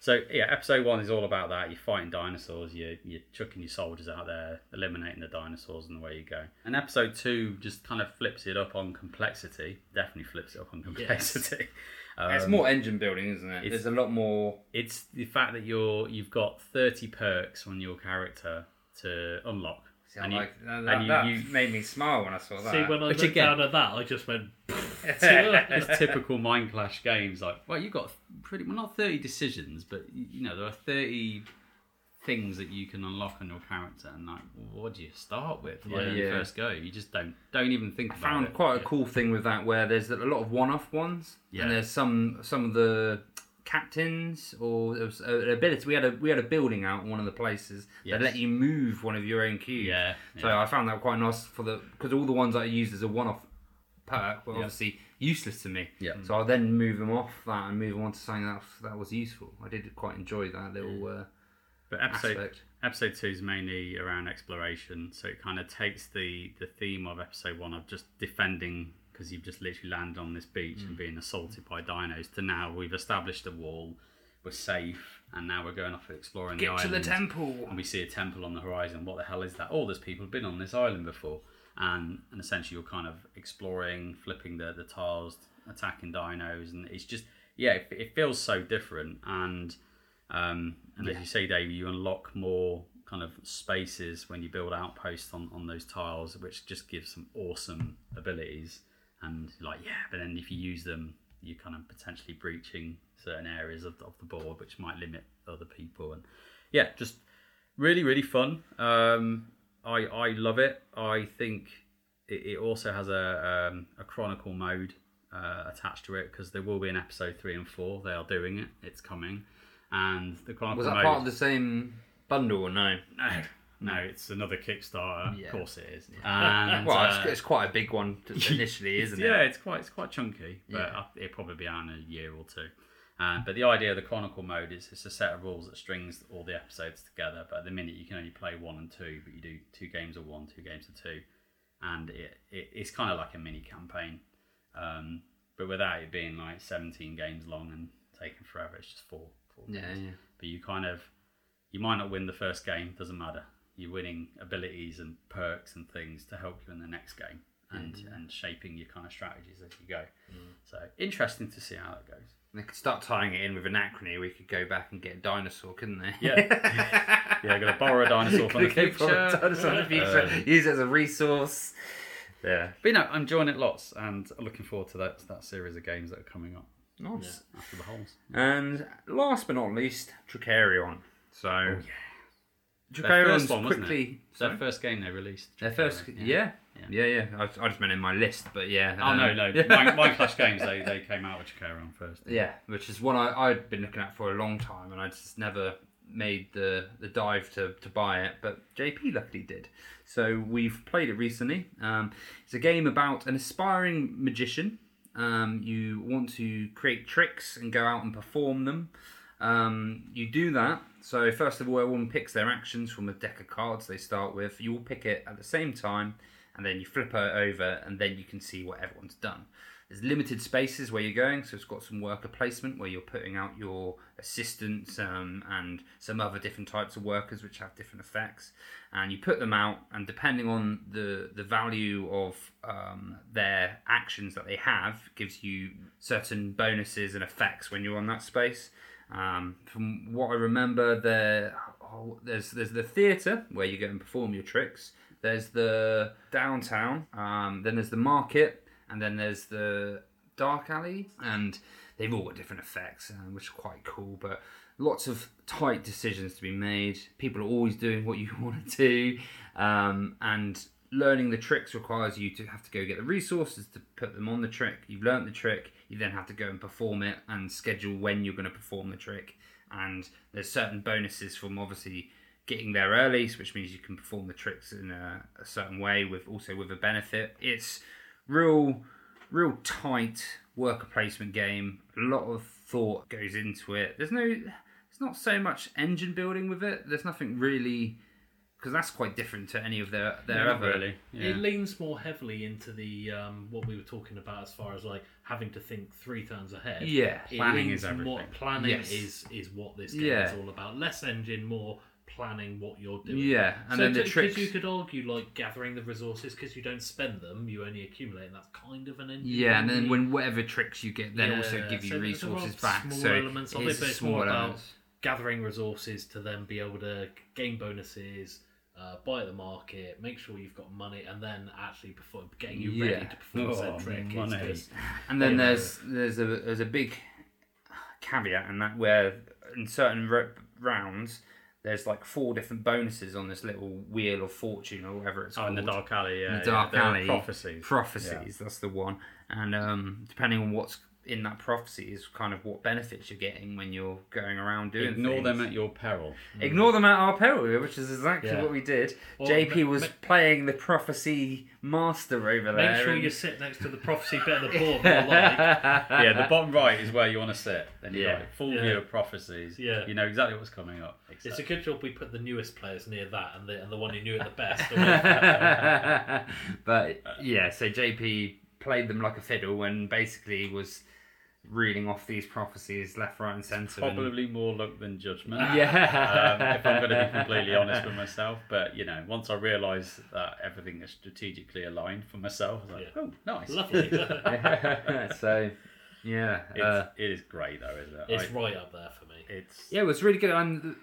So yeah, episode one is all about that. You're fighting dinosaurs. You're you're chucking your soldiers out there, eliminating the dinosaurs, and away you go. And episode two just kind of flips it up on complexity. Definitely flips it up on complexity. it's Um, more engine building, isn't it? it's- There's a lot more. it's the fact that you're you've got 30 perks on your character to unlock See, I and you- like, that, and you- that you- made me smile when I saw that. See, when I Which looked again- down at that, I just went. it's typical Mindclash games like well you've got pretty well not 30 decisions but you know there are 30 things that you can unlock on your character, and like, what do you start with? Like, Yeah. when you Yeah. first go, you just don't don't even think I about found it. quite a cool thing with that where there's a lot of one-off ones, Yeah. and there's some some of the captains or there was uh, an ability. We had a we had a building out in one of the places Yes. that let you move one of your own cubes. Yeah, So. I found that quite nice for the because all the ones I used as a one-off perk were Yeah. obviously useless to me. Yeah. So I'll then move them off that and move them on to something that that was useful. I did quite enjoy that little uh, But episode aspect. episode two is mainly around exploration, so it kind of takes the the theme of episode one of just defending because you've just literally landed on this beach Mm. and being assaulted by dinos to now we've established a wall, we're safe, and now we're going off exploring Get the to the temple. and we see a temple on the horizon. What the hell is that? Oh, there's people been on this island before, and and essentially you're kind of exploring, flipping the the tiles, attacking dinos, and it's just yeah, it, it feels so different. And um, and as you say, Dave, you unlock more kind of spaces when you build outposts on on those tiles, which just gives some awesome abilities. And like yeah, but then if you use them, you're kind of potentially breaching certain areas of, of the board, which might limit other people. And yeah, just really really fun. Um, I I love it. I think it, it also has a um, a chronicle mode uh, attached to it because there will be an episode three and four. They are doing it. It's coming, and the chronicle Was that mode. part of the same bundle or no? No, no, it's another Kickstarter. Yeah. Of course it is. And, Well, uh, it's, it's quite a big one initially, isn't it? yeah, it's quite it's quite chunky, but Yeah. It'll probably be out in a year or two. Um, but the idea of the Chronicle mode is it's a set of rules that strings all the episodes together. But at the minute you can only play one and two, but you do two games of one, two games of two, and it, it it's kind of like a mini campaign, um, but without it being like seventeen games long and taking forever. It's just four. four Yeah, games. yeah. But you kind of you might not win the first game, doesn't matter. You're winning abilities and perks and things to help you in the next game and and shaping your kind of strategies as you go. So interesting to see how that goes. They could start tying it in with Anachrony. We could go back and get a dinosaur, couldn't they? Yeah. Yeah, I'm gonna borrow a dinosaur from the Could go borrow a future. dinosaur from the future, Uh, use it as a resource. Yeah. But you know, I'm enjoying it lots and looking forward to that that series of games that are coming up Nice. after the holes. And last but not least, Trickerion. So, Oh, Their Trickerion's first one, wasn't it? quickly. It's their Sorry? first game they released. Their first, yeah, yeah, yeah. I, I just meant in my list, but yeah. Oh no, um, no. Mine, Mindclash Games they, they came out with Trickerion first. Yeah, which is one I, I'd been looking at for a long time, and I just never made the, the dive to, to buy it. But JP luckily did. So we've played it recently. Um, it's a game about an aspiring magician. Um, you want to create tricks and go out and perform them. Um, you do that. So first of all, everyone picks their actions from a deck of cards they start with. You all pick it at the same time, and then you flip it over, and then you can see what everyone's done. There's limited spaces where you're going, so it's got some worker placement where you're putting out your assistants um, and some other different types of workers which have different effects. And you put them out, and depending on the the value of um, their actions that they have, gives you certain bonuses and effects when you're on that space. Um, from what I remember, there oh, there's there's the theatre where you go and perform your tricks. There's the downtown. Um, then there's the market, and then there's the dark alley, and they've all got different effects, um, which are quite cool. But lots of tight decisions to be made. People are always doing what you want to do, um, and learning the tricks requires you to have to go get the resources to put them on the trick. You've learnt the trick, you then have to go and perform it and schedule when you're going to perform the trick. And there's certain bonuses from obviously getting there early, which means you can perform the tricks in a, a certain way with also with a benefit. It's real, real tight worker placement game. A lot of thought goes into it. There's no, it's not so much engine building with it. There's nothing really because that's quite different to any of their their Not other. really. Yeah. It leans more heavily into the um, what we were talking about as far as like having to think three turns ahead. Yeah, It Planning is everything. More, planning Yes. is is what this game Yeah. is all about. Less engine, more planning what you're doing. Yeah, and so then the because tricks. you could argue like gathering the resources because you don't spend them, you only accumulate, and that's kind of an engine. Yeah, and then when whatever tricks you get, then also give you so there's a lot resources of back. small So elements of it's it, but it's small more about gathering resources to then be able to gain bonuses, uh, buy at the market, make sure you've got money, and then actually perform, getting you Yeah. ready to perform Oh, said trick. It's money. just- And then Yeah. there's there's a there's a big caveat in that where in certain r- rounds there's like four different bonuses on this little wheel of fortune or whatever it's Oh, called. in the dark alley, yeah. In the dark yeah, the alley. Prophecies. Prophecies, that's the one. And um, depending on what's in that prophecy is kind of what benefits you're getting when you're going around doing Ignore them at your peril. Ignore them at our peril, which is exactly Yeah. what we did. Well, JP ma- was ma- playing the prophecy master over there. Make sure and- you sit next to the prophecy bit of the board. More like. yeah, the bottom right is where you want to sit. Then you Yeah. got full Yeah. view of prophecies. Yeah. You know exactly what's coming up. It's a good job we put the newest players near that and the and the one who knew it the best. but yeah, so JP played them like a fiddle and basically was reading off these prophecies left, right, and centre. and- Probably more luck than judgment. Yeah. um, if I'm going to be completely honest with myself. But you know, once I realise that everything is strategically aligned for myself, I was like, Yeah. oh, nice. Lovely. so yeah, It's, uh, it is great though, isn't it? it's I- right up there for me. it's yeah, it was really good. And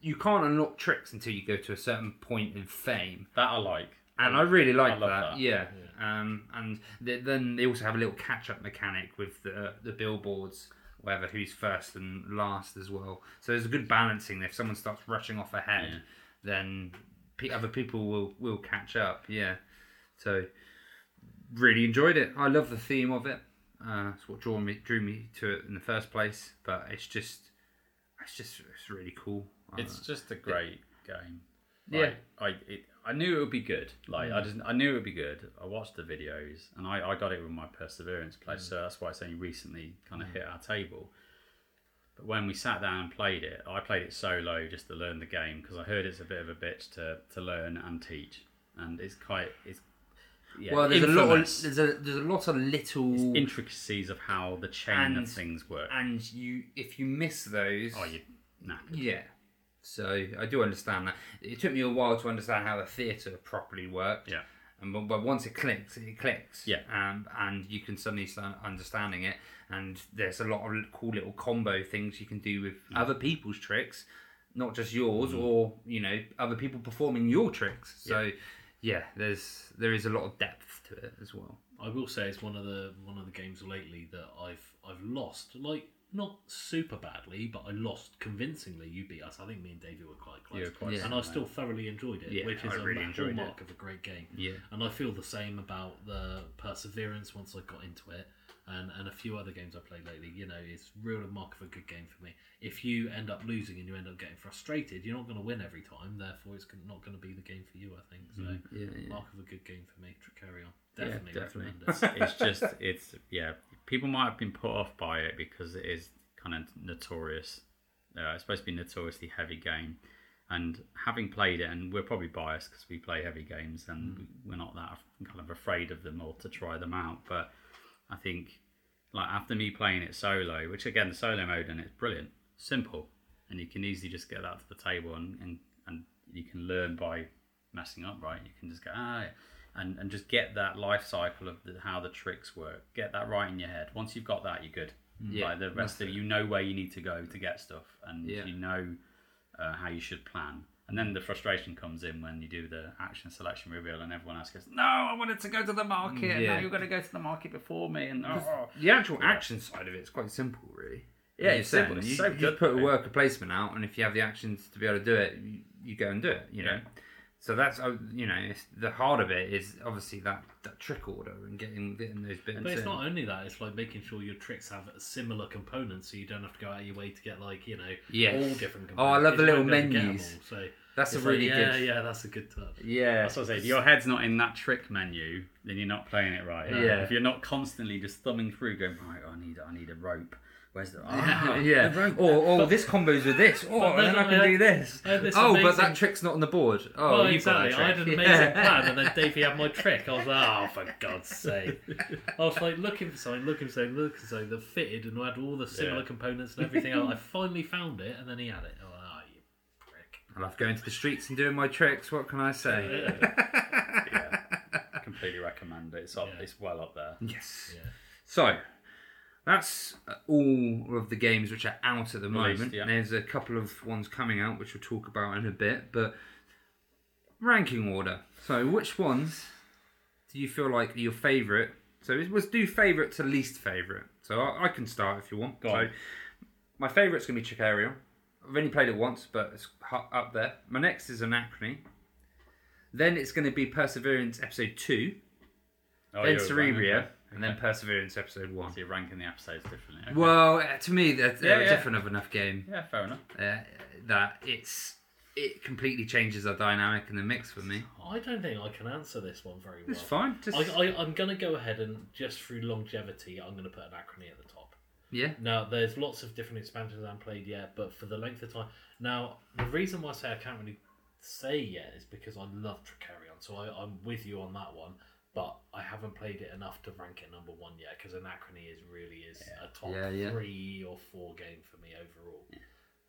you can't unlock tricks until you go to a certain point in fame. that I like. And I really like that. that. Yeah. Um, and th- then they also have a little catch-up mechanic with the the billboards, whether who's first and last as well. So there's a good balancing. If someone starts rushing off ahead, Yeah. then pe- other people will will catch up. Yeah. So really enjoyed it. I love the theme of it. Uh, it's what drew me drew me to it in the first place. But it's just it's just it's really cool. It's Uh, just a great game. Yeah. Like, I it, I knew it would be good. Like I mm. just I knew it would be good. I watched the videos and I, I got it with my perseverance play, mm. so that's why it's only recently kind of mm. hit our table. But when we sat down and played it, I played it solo just to learn the game because I heard it's a bit of a bitch to, to learn and teach, and it's quite it's yeah, well, there's a lot of there's a there's a lot of little intricacies of how the chain of And- things work. and you if you miss those oh, you nah. yeah so i do understand that it took me a while to understand how the theatre properly worked Yeah. and but, but once it clicks it clicks Yeah. um, and you can suddenly start understanding it and there's a lot of cool little combo things you can do with Mm. other people's tricks not just yours or you know other people performing your tricks so yeah there's there is a lot of depth to it as well I will say it's one of the one of the games lately that I've I've lost. Like not super badly, but I lost convincingly. You beat us. I think me and David were quite close. Were quite Yeah. and I still thoroughly enjoyed it, Yeah, which is I a really enjoyed hallmark of a great game. yeah And I feel the same about the perseverance once I got into it, and, and a few other games I played lately. You know, it's real a mark of a good game for me. If you end up losing and you end up getting frustrated, you're not going to win every time. Therefore, it's not going to be the game for you. I think so. Mm, yeah, yeah. Mark of a good game for me. Trickerion. Yeah, Definitely, definitely. recommend it. it's just it's yeah people might have been put off by it because it is kind of notorious uh, it's supposed to be a notoriously heavy game. And having played it and we're probably biased because we play heavy games and we- we're not that kind of afraid of them or to try them out. But i think like after me playing it solo which again the solo mode and it's brilliant simple. And you can easily just get that to the table and and, and you can learn by messing up right? You can just go ah and, and just get that life cycle of the, how the tricks work. Get that right in your head. Once you've got that, you're good. Yeah, like the rest of it, you know where you need to go to get stuff, and Yeah. you know uh, how you should plan. And then the frustration comes in when you do the action selection reveal, and everyone else goes, "No, I wanted to go to the market. and Yeah. Now you're going to go to the market before me." And oh. the actual action side of it is quite simple, really. Yeah, it's simple. It's You, so you good, put a worker placement out, and if you have the actions to be able to do it, you, you go and do it. You know. Yeah. So that's uh, you know it's, the heart of it is obviously that, that trick order and getting getting those bits. But it's in. not only that; it's like making sure your tricks have similar components, so you don't have to go out of your way to get like you know Yes. all different. Components. Oh, I love the little won't be able to get 'em menus. all, So That's a really like, yeah, good. yeah, that's a good touch. Yeah. That's what I say. If your head's not in that trick menu, then you're not playing it right. Yeah. If you're not constantly just thumbing through, going right, I need, I need a rope. Where's the? Ah, yeah. the rope. Or, or this combos with this. Oh, But and then then I I can had- do this. This Oh, but that trick's not on the board. Oh, well, you've got exactly. that I had an trick. amazing Yeah. plan, and then Davey had my trick. I was like, oh, for God's sake! I was like looking for something, looking for something, looking for something that fitted and had all the similar Yeah. components and everything else. I finally found it, and then he had it. Oh, ah, you prick! I love going to the streets and doing my tricks. What can I say? yeah, completely recommend it. It's up, Yeah. it's well up there. Yes. Yeah. So that's uh, all of the games which are out at the moment. yeah. There's a couple of ones coming out which we'll talk about in a bit, but ranking order. So which ones do you feel like your favourite? So it was do favourite to least favourite. So I, I can start if you want. Go so on. my favourite's gonna be Trickerion. I've only played it once, but it's up there. My next is Anachrony. Then it's going to be Perseverance Episode 2. Oh, then Cerebria. ranking- And then Perseverance Episode 1. So you're ranking the episodes differently. okay. Well, uh, to me, they're, they're Yeah, a yeah. different of enough game yeah, fair enough. uh, that it's it completely changes the dynamic and the mix for me. I don't think I can answer this one very well. It's fine. Just I, I, I'm going to go ahead and just through longevity, I'm going to put Anachrony at the top. yeah, Now, there's lots of different expansions I haven't played yet, but for the length of time. Now, the reason why I say I can't really say yet is because I love Trickerion, so I, I'm with you on that one. But I haven't played it enough to rank it number one yet because Anachrony is really is a top Yeah, yeah. three or four game for me overall.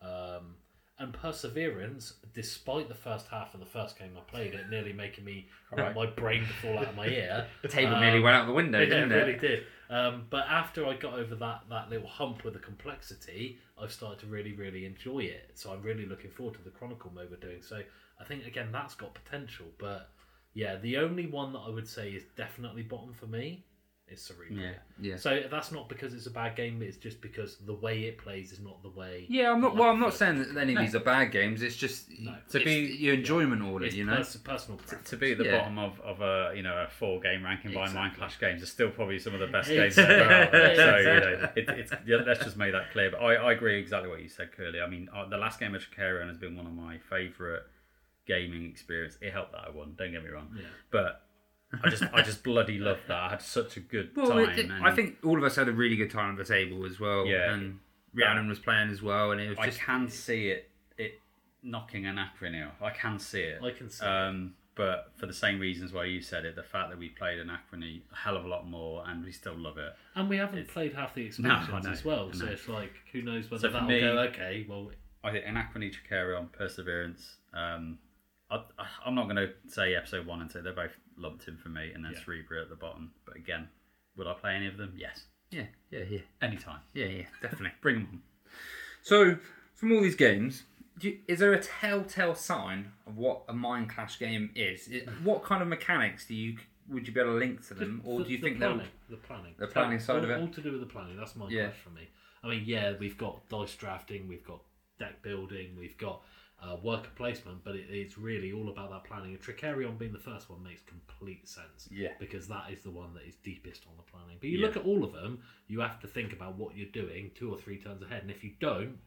Um, and Perseverance, despite the first half of the first game I played it, nearly making me Right. my brain to fall out of my ear. the table Um, nearly went out the window, yeah, didn't it it? really did. Um, but after I got over that, that little hump with the complexity, I've started to really, really enjoy it. So I'm really looking forward to the Chronicle mode we're doing. So I think, again, that's got potential. But yeah, the only one that I would say is definitely bottom for me is Cerebria. Yeah, yeah. So that's not because it's a bad game, it's just because the way it plays is not the way. Yeah, I'm not. Well, I'm not saying that any of these are bad games. It's just No. to To be be- your enjoyment order, It's you know. pers- personal preference. To be at the Yeah. bottom of, of a you know a four game ranking by Exactly. Mindclash games is still probably some of the best games ever out there. So you Exactly. know, it, it's yeah, let's just make that clear. But I, I agree exactly what you said, Kerley. I mean, uh, the last game of Trickerion has been one of my favourite gaming experience. It helped that I won. Don't get me wrong, Yeah. but I just I just bloody loved that. I had such a good Well, time. it, it- I think all of us had a really good time at the table as well. Yeah. and Rhiannon was playing as well, and it was I just can see it it knocking an off. I can see it. I can see. Um, but for the same reasons why you said it, the fact that we played Anachrony a hell of a lot more and we still love it. And we haven't played half the expansions know, as well, so it's like who knows whether So that'll me- go. Okay, well, I think Anachrony, Trickerion, Perseverance. Um, I, I- I'm not going to say episode one and two. They're both lumped in for me, and then Yeah. Cerebria at the bottom. But again, would I play any of them? Yes, yeah, yeah, yeah, anytime. yeah, yeah, definitely. Bring them on. So, from all these games, do you, is there a telltale sign of what a Mindclash game is? It, what kind of mechanics do you would you be able to link to them, or the, do you the think they'll? planning, the planning, The planning side all, of it? all to do with the planning. That's my Yeah. question for me. I mean, yeah, we've got dice drafting, we've got deck building, we've got uh, worker placement, but it, it's really all about that planning. And Trickerion being the first one makes complete sense. Yeah. because that is the one that is deepest on the planning. But you Yeah. look at all of them, you have to think about what you're doing two or three turns ahead, and if you don't,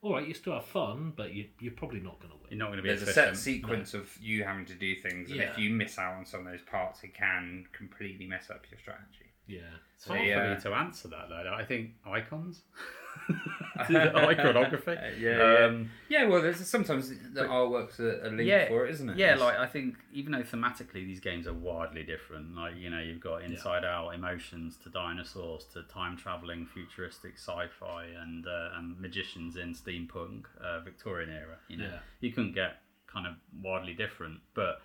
all right, you still have fun, but you, you're probably not going to win. You're not going to be There's a efficient. set sequence of you having to do things, and if you miss out on some of those parts, it can completely mess up your strategy. Yeah. It's hard Yeah. for me to answer that though. I think icons, iconography. yeah. Um, Yeah, well, there's sometimes the artwork's a, a link yeah, for it, isn't it? Yeah, It's- like I think even though thematically these games are wildly different, like you know you've got Inside Out, Emotions to dinosaurs to time traveling, futuristic sci-fi, and uh, and magicians in steampunk, uh, Victorian era. You know, Yeah. you couldn't get kind of wildly different, but.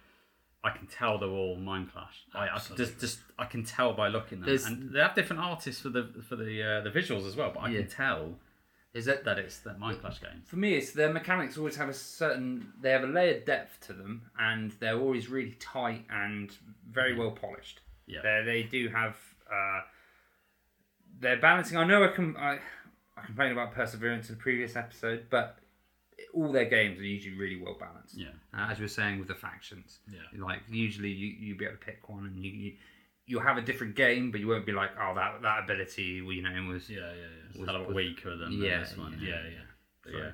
I can tell they're all Mindclash. I, I Absolutely. just, just I can tell by looking at them, There's- and they have different artists for the for the uh, the visuals as well. But I Yeah. can tell is that that it's the Mindclash games. for me, it's their mechanics always have a certain. They have a layered depth to them, and they're always really tight and very well polished. Yeah. they they do have. Uh, they're balancing. I know I can. I, I complained about Perseverance in the previous episode, but all their games are usually really well balanced. Yeah. Uh, as we were saying with the factions. Yeah. Like usually you you be able to pick one, and you. you You'll have a different game, but you won't be like, oh, that that ability, well, you know, was Yeah, yeah, yeah. It's a was- weaker than yeah, this one. Yeah, yeah. But yeah.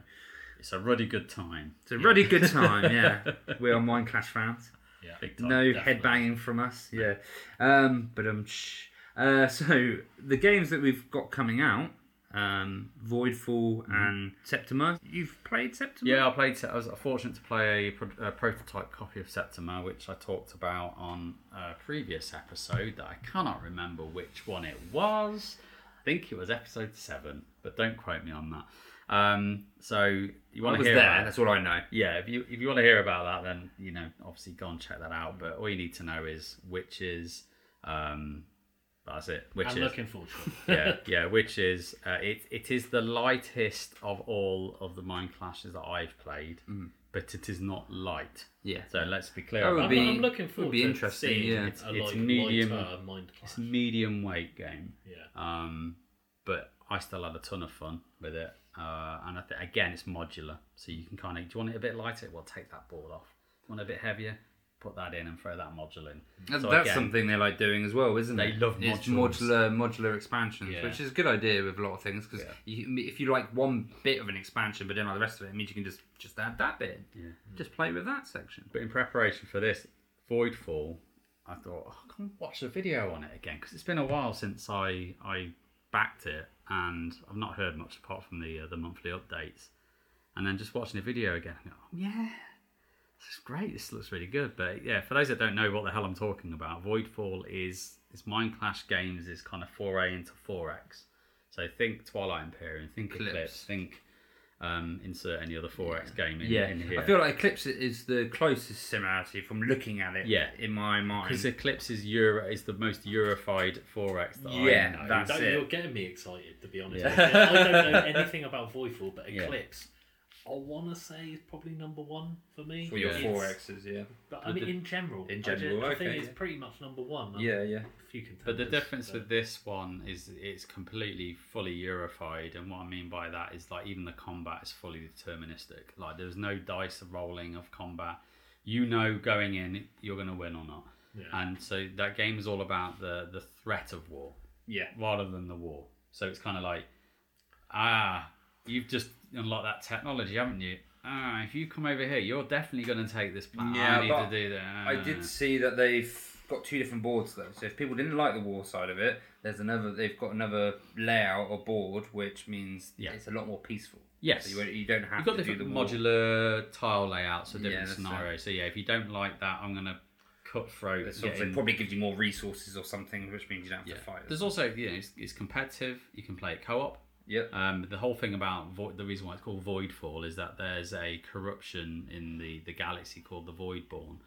It's a ruddy good time. It's a really good time, yeah. we are Mindclash fans. Yeah. Big time. No definitely. head banging from us, yeah. Um, but um. Uh, so the games that we've got coming out, um, Voidfall and Septima. You've played Septima? Yeah, I played. I was fortunate to play a, pro- a prototype copy of Septima, which I talked about on a previous episode that I cannot remember which one it was. I think it was episode seven, but don't quote me on that. Um, so you want to hear there. about That's all I know. yeah, if you if you want to hear about that, then you know obviously go and check that out. But all you need to know is which is um, that's it. Which I'm is looking forward to it. yeah, yeah, which is uh, it. It is the lightest of all of the Mindclashes that I've played, but it is not light. Yeah. So let's be clear. Oh, about would I'm, be- I'm looking would forward be to interesting, seeing yeah. a It's- like, medium- Mindclash. a medium weight game, Yeah. um, but I still had a ton of fun with it. uh, and I think again it's modular, so you can kind of. Do you want it a bit lighter? Well, take that board off. Want it a bit heavier? Put that in and throw that module in. That's, So that's again, something they like doing as well, isn't They it? They love it's modular modular expansions, Yeah. which is a good idea with a lot of things because Yeah. if you like one bit of an expansion but don't like the rest of it, it means you can just just add that bit. Yeah. Just play with that section. But in preparation for this Voidfall, I thought oh, I can watch a video on it again because it's been a while since I I backed it and I've not heard much apart from the uh, the monthly updates. And then just watching a video again, go, oh, yeah, this is great. This looks really good. But yeah, for those that don't know what the hell I'm talking about, Voidfall is is Mindclash Games is kind of foray into 4X. So think Twilight Imperium, think Eclipse. Eclipse, think um, insert any other 4X game in, Yeah, in here. I feel like Eclipse is the closest similarity from looking at it. Yeah. in my mind. Because Eclipse is Euro is the most Eurofied 4X that Yeah, I know. that's Don't- it. You're getting me excited, to be honest. Yeah. I don't know anything about Voidfall, but Yeah. Eclipse, I want to say is probably number one for me. for your Yeah. four It's- X's, yeah, But I mean, in general, In I ju- general, I, think okay, it's yeah. pretty much number one. yeah, yeah. A few contenders, But the difference but- with this one is it's completely fully Eurified, and what I mean by that is like even the combat is fully deterministic. Like there's no dice rolling of combat. You know going in you're going to win or not, Yeah. and so that game is all about the the threat of war Yeah, rather than the war. So it's kind of like, ah, you've just unlocked that technology, haven't you? Ah, if you come over here, you're definitely going to take this plan. Yeah, I need to do that. I did see that they've got two different boards though. So if people didn't like the war side of it, there's another. They've got another layout or board, which means Yeah. it's a lot more peaceful. Yes. So you, you don't have You've got to do different the modular tile layouts for different that's scenarios. So yeah, if you don't like that, I'm gonna cut throat. It sort of- it probably gives you more resources or something, which means you don't have yeah. to fight. There's also you know it's, it's competitive. You can play it co-op. Yep. Um, the whole thing about Void, the reason why it's called Voidfall is that there's a corruption in the, the galaxy called the Voidborn,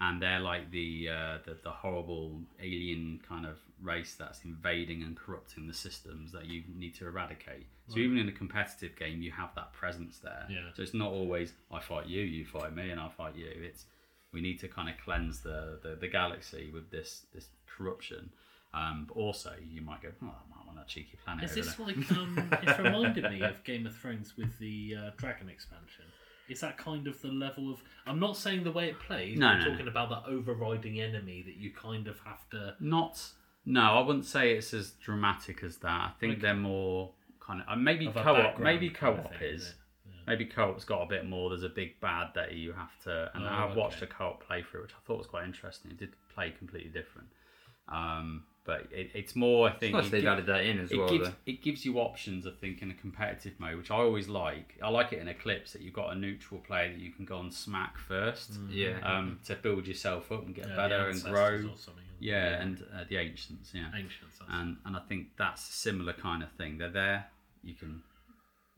and they're like the, uh, the the horrible alien kind of race that's invading and corrupting the systems that you need to eradicate. So even in a competitive game, you have that presence there. Yeah. So it's not always I fight you, you fight me, and I fight you. It's we need to kind of cleanse the, the, the galaxy with this this corruption. Um, but also, you might go, oh, I might want a cheeky planet. Is this like um, it's reminded me of Game of Thrones with the uh, dragon expansion? Is that kind of the level of? I'm not saying the way it plays. No, I'm no, no. talking about that overriding enemy that you kind of have to. Not. No, I wouldn't say it's as dramatic as that. I think Okay. they're more kind of uh, maybe Of co-op. background Maybe kind of co-op thing, is. it? Maybe co-op's got a bit more. There's a big bad that you have to. And Oh, I've watched a co-op playthrough, which I thought was quite interesting. It did play completely different. Um, but it, it's more. I think Nice it they've gi- added that in as it well. gives though. it gives you options. I think in a competitive mode, which I always like. I like it in Eclipse that you've got a neutral player that you can go and smack first. Yeah. Um, to build yourself up and get Yeah, better and grow. or something. Yeah, and uh, the ancients, yeah, ancients. and and I think that's a similar kind of thing. They're there, you can,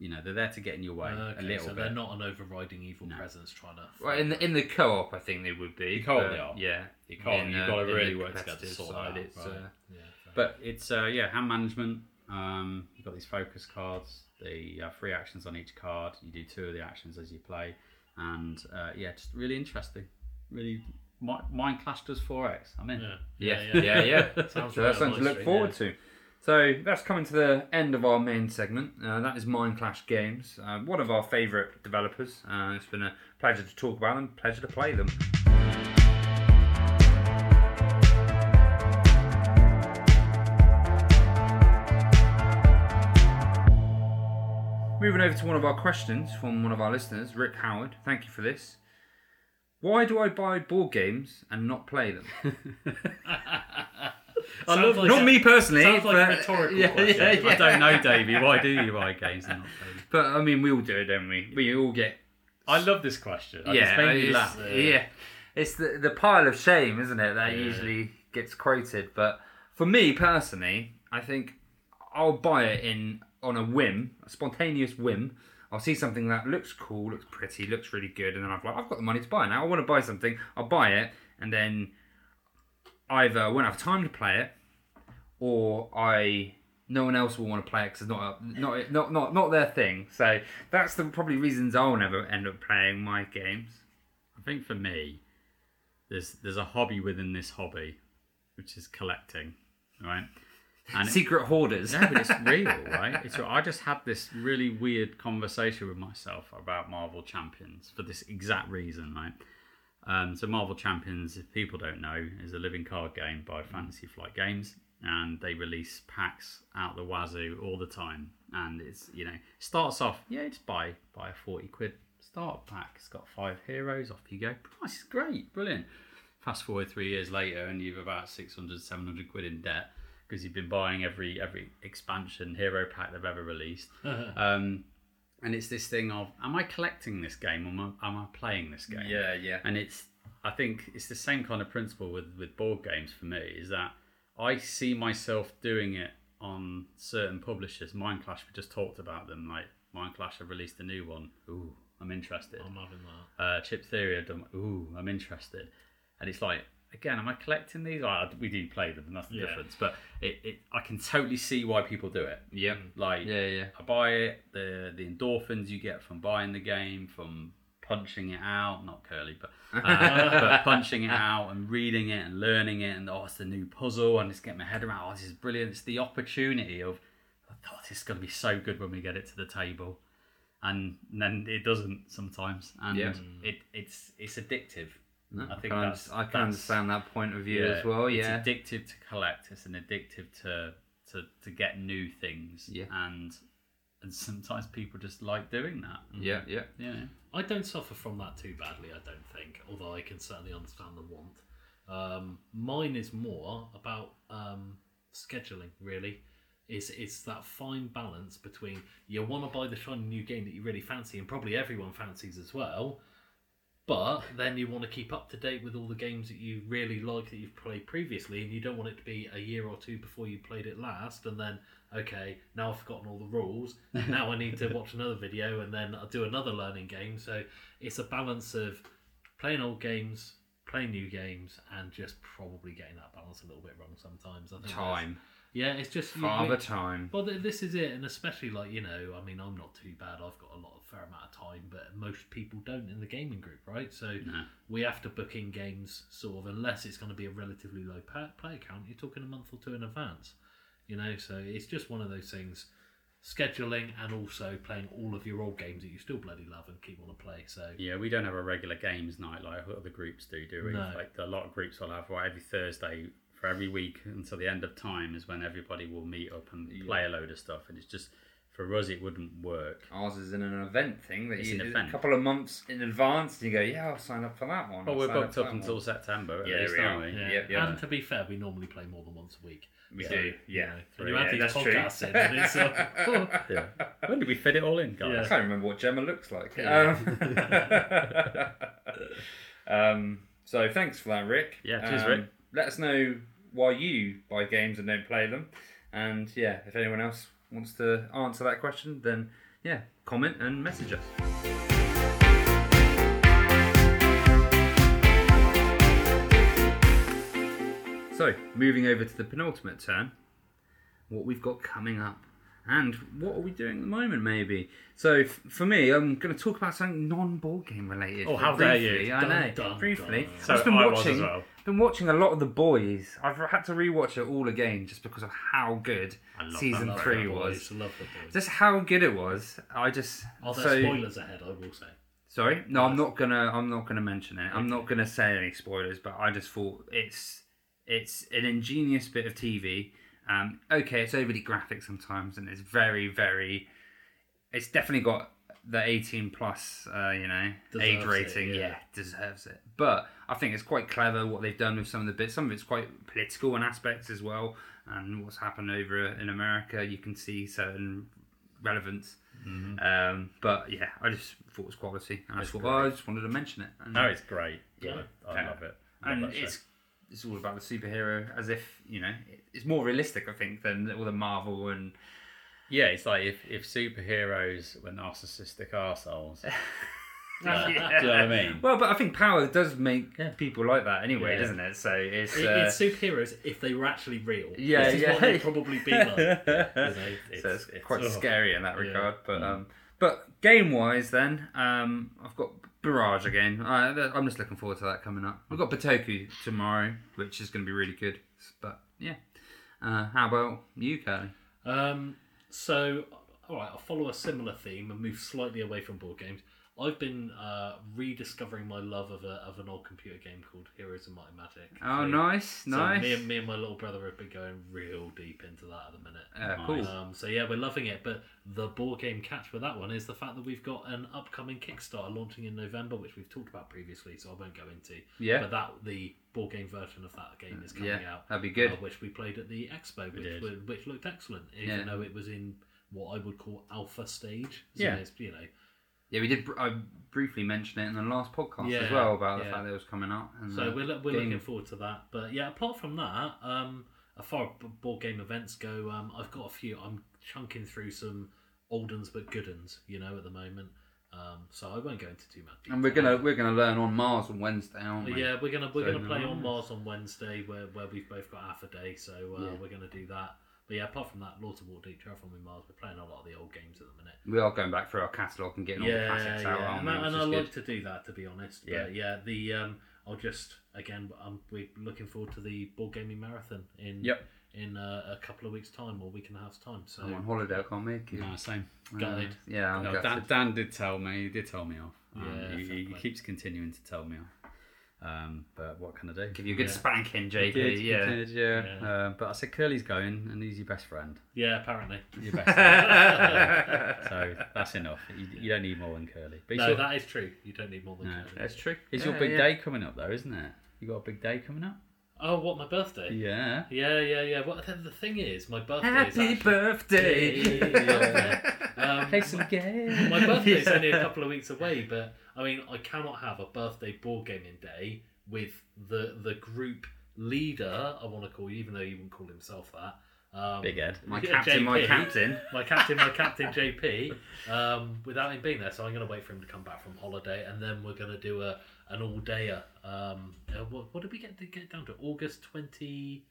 you know, they're there to get in your way Okay, a little so bit. they're not an overriding evil No. presence trying to. Well, in the in the co-op, I think they would be. The co-op but, they are. Yeah, The co-op, In, you've uh, in the really work together to competitive sort side, that out, It's, right. uh, yeah, fair. But it's uh, yeah, hand management. Um, you've got these focus cards. The uh, three actions on each card. You do two of the actions as you play, and uh, yeah, just really interesting. Really, Mi- Mindclash does four X. I'm in. yeah, Yeah, yeah, yeah. Sounds so right that's up something my to look street, forward to. So that's coming to the end of our main segment. Uh, that is Mindclash Games, uh, one of our favourite developers. Uh, it's been a pleasure to talk about them, pleasure to play them. Moving over to one of our questions from one of our listeners, Rick Howard. Thank you for this. Why do I buy board games and not play them? Sounds love- like not a- me personally. sounds like but- rhetorical yeah, yeah, yeah. I don't know, Davey. Why do you buy games and not? But I mean, we all do it, don't we? We all get I love this question. yeah, it's made it's, laugh. yeah. It's the the pile of shame, isn't it? That usually gets quoted. But for me personally, I think I'll buy it in on a whim, a spontaneous whim. I'll see something that looks cool, looks pretty, looks really good, and then I'm like, I've got the money to buy it now. I want to buy something. I'll buy it, and then either I won't have time to play it, or I no one else will want to play it because it's not a, not not not not their thing. So that's the probably reasons I'll never end up playing my games. I think for me, there's there's a hobby within this hobby, which is collecting. Right, And it- Secret hoarders. no, but it's real, right? It's. I just had this really weird conversation with myself about Marvel Champions for this exact reason, right? Um, so Marvel Champions, if people don't know, is a living card game by Fantasy Flight Games, and they release packs out the wazoo all the time. And it's you know starts off, yeah, just buy buy a forty quid start pack. It's got five heroes. Off you go. Price is great, brilliant. Fast forward three years later, and you've about 600, 700 quid in debt because you've been buying every every expansion hero pack they've ever released. um, and it's this thing of, am I collecting this game or am I, am I playing this game? Yeah, yeah. And it's, I think it's the same kind of principle with, with board games for me, is that I see myself doing it on certain publishers. Mindclash, we just talked about them. Like Mindclash have released a new one. Ooh, I'm interested. I'm having that. Uh, Chip Theory have done. Ooh, I'm interested. And it's like, again, am I collecting these? Well, we do play them, and that's the Yeah. difference. But it, it, I can totally see why people do it. Yeah. Like, Yeah, yeah. I buy it. The the endorphins you get from buying the game, from punching it out, not curly, but, uh, but punching it out and reading it and learning it, and oh, it's the new puzzle, and just getting my head around. Oh, this is brilliant. It's the opportunity of, oh, this is going to be so good when we get it to the table, and then it doesn't sometimes, and Yeah. it it's it's addictive. No, I I think can, that's- I can that's- understand that point of view as well. Yeah. it's addictive to collect. It's an addictive to to to get new things. Yeah. and and sometimes people just like doing that. yeah, yeah. Yeah, I don't suffer from that too badly, I don't think, although I can certainly understand the want. Um, mine is more about um, scheduling, really. It's, it's that fine balance between you want to buy the shiny new game that you really fancy, and probably everyone fancies as well, but then you want to keep up to date with all the games that you really like that you've played previously, and you don't want it to be a year or two before you played it last, and then okay, now I've forgotten all the rules. now I need to watch another video, and then I'll do another learning game. So it's a balance of playing old games, playing new games, and just probably getting that balance a little bit wrong sometimes. I think Time. Yeah, it's just Father time. well, th- this is it, and especially like you know, I mean, I'm not too bad. I've got a lot of fair amount of time, but most people don't in the gaming group, right? So No. we have to book in games sort of unless it's going to be a relatively low pa- play count. You're talking a month or two in advance, you know. So it's just one of those things. Scheduling and also playing all of your old games that you still bloody love and keep want to play. So yeah. We don't have a regular games night like other groups do, do we? No. Like a lot of groups will have right every Thursday for every week until the end of time is when everybody will meet up and play a load of stuff, and it's just for us it wouldn't work. Ours is in an event thing that It's you an a couple of months in advance, and you go, "Yeah, I'll sign up for that one." Well, I'll we're booked for up until one." September, at Yeah, least, we aren't we? yeah. Yep, yep. And to be fair, we normally play more than once a week. We So, do, you yeah. know, Three, and you yeah, these that's true. podcasts in, and it's, uh, Yeah. When did we fit it all in, guys? I can't remember what Gemma looks like. Yeah. Um, um, so thanks for that, Rick. Yeah, cheers, Um, Rick. Let us know why you buy games and don't play them, and yeah, if anyone else wants to answer that question, then yeah, comment and message us. So, moving over to the penultimate turn, what we've got coming up, and what are we doing at the moment, maybe. So, f- for me, I'm going to talk about something non-board game related. Oh, how dare you. I Dun, know, dun, briefly. dun. So I've just been I was watching, as well. been watching a lot of The Boys. I've had to rewatch it all again just because of how good season that. three was. boys, love the boys. Just how good it was. I just Are there so spoilers ahead? I will say. sorry. No, I'm not gonna. I'm not gonna mention it. I'm not gonna say any spoilers. But I just thought it's it's an ingenious bit of TV. Um, okay, it's overly graphic sometimes, and it's very very. It's definitely got the 18 plus, uh, you know, age Deserves it, rating. yeah. yeah, deserves it. But I think it's quite clever what they've done with some of the bits. Some of it's quite political in aspects as well, and what's happened over in America. You can see certain relevance. Um, but yeah, I just thought it was quality, and I thought, oh, I just wanted to mention it. And, No, it's great. Yeah. I, I Yeah. love it. Love and show. it's it's all about the superhero, as if you know, it- it's more realistic, I think, than all the Marvel and Yeah, it's like if, if superheroes were narcissistic assholes. Yeah. Do you know what I mean? Well, but I think power does make Yeah. people like that anyway, Yeah. doesn't it? So it's, It- uh, it's superheroes if they were actually real. Yeah, yeah. what they'd probably be like. You know, so it's, it's- quite oh. scary in that Yeah. regard. But um, but game wise, then um, I've got Barrage again. Uh, I'm just looking forward to that coming up. We've got Bitoku tomorrow, which is going to be really good. But yeah, Uh, how about you, Kerley? Um, so, all right, I'll follow a similar theme and move slightly away from board games. I've been uh, rediscovering my love of, a, of an old computer game called Heroes of Might and Magic. Oh, So- nice, so nice. Me and, me and my little brother have been going real deep into that at the minute. Uh, cool. Um, so yeah, we're loving it. But the board game catch with that one is the fact that we've got an upcoming Kickstarter launching in November, which we've talked about previously, so I won't go into. Yeah. But that the board game version of that game is coming Yeah, out. that'd be good. uh, which we played at the expo, which did. which looked excellent, even Yeah. though it was in what I would call alpha stage. So Yeah. it's, you know. Yeah, we did. br- I briefly mentioned it in the last podcast as well about the yeah. fact that it was coming out. And So we're, lo- we're game- looking forward to that. But yeah, apart from that, um, as far as b- board game events go, um, I've got a few. I'm chunking through some old uns but good uns, you know, at the moment. Um, so I won't go into too much. and we're gonna we're gonna learn on Mars on Wednesday, aren't we? yeah, we're gonna we're So gonna play on. Mars on Wednesday, where where we've both got half a day. So uh, Yeah. we're gonna do that. But yeah, apart from that, Lords of Waterdeep, Terraforming Mars, we're playing a lot of the old games at the minute. We are going back through our catalogue and getting all the yeah, classics yeah, out, and, and I is like to do that to be honest. Yeah. But yeah, the um, I'll just again, um, we're looking forward to the board gaming marathon in Yep. In uh, a couple of weeks' time or week and a half's time. So I'm on holiday. I can't make it. No, same. Uh, yeah, I'm No, gutted. Dan, Dan did tell me. He did tell me off. Um, Yeah, he, fair he keeps continuing to tell me off. Um, but what can I do? Give you a good Yeah. spanking, He JP. did, yeah. did, yeah. Yeah. Uh, but I said Kerley's going, and he's your best friend. yeah, apparently. Your best friend. so that's enough. You, you don't need more than Kerley. But No, he's your- that is true. You don't need more than No. Kerley. That's true. it's Yeah, your big yeah. day coming up, though, isn't it? You got a big day coming up. Oh, what my birthday? Yeah. Yeah, yeah, yeah. What the, the thing is, my birthday is Happy actually... birthday. Um, Play some games. My birthday's Yeah. only a couple of weeks away, but I mean, I cannot have a birthday board gaming day with the the group leader. I want to call you, even though he wouldn't call himself that. Um, Big Ed. My Yeah, captain, my captain. my captain, my captain JP, um, without him being there. So I'm going to wait for him to come back from holiday, and then we're going to do a an all dayer. Um, uh, what, what did we get to get down to? August twenty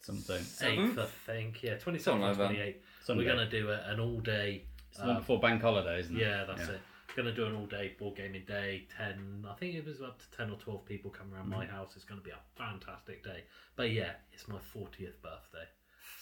Something. eighth, I think. Yeah, twenty Something seventh, like that. twenty eighth. Sunday. We're going to do a, an all day. It's the one before bank holiday, isn't it? Yeah, that's it. We're Going to do an all day board gaming day. Ten, I think it was up to ten or twelve people come around my house. It's going to be a fantastic day. But yeah, it's my fortieth birthday,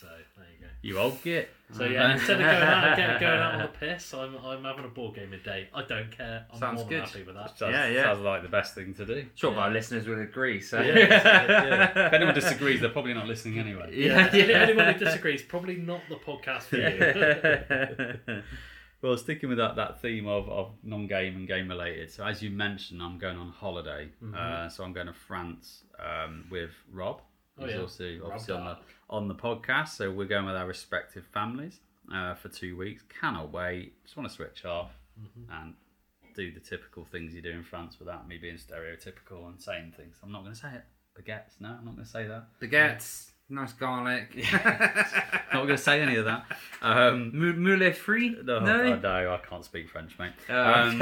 so there you go. You old git. So yeah, instead of going out, get, going out on the piss, I'm, I'm having a board gaming day. I don't care. I'm Sounds more than good. happy with that. Sounds, Yeah, yeah. sounds like the best thing to do. Sure, but our listeners will agree. So Yeah, Yeah. If anyone disagrees, they're probably not listening anyway. Yeah, Yeah, yeah. anyone who disagrees, probably not the podcast for you. well, sticking with that, that theme of, of non game and game related. So, as you mentioned, I'm going on holiday. Mm-hmm. Uh, so, I'm going to France um, with Rob. Oh, He's yeah. also Rob obviously on the, Dark. On the podcast. So, we're going with our respective families uh, for two weeks. Cannot wait. Just want to switch off Mm-hmm. and do the typical things you do in France without me being stereotypical and saying things. I'm not going to say it. Baguettes. No, I'm not going to say that. baguettes, nice garlic. Yeah. Not going to say any of that. Um, Mou- Moulin free? no, no. I, no, I can't speak French, mate. Oh, Um,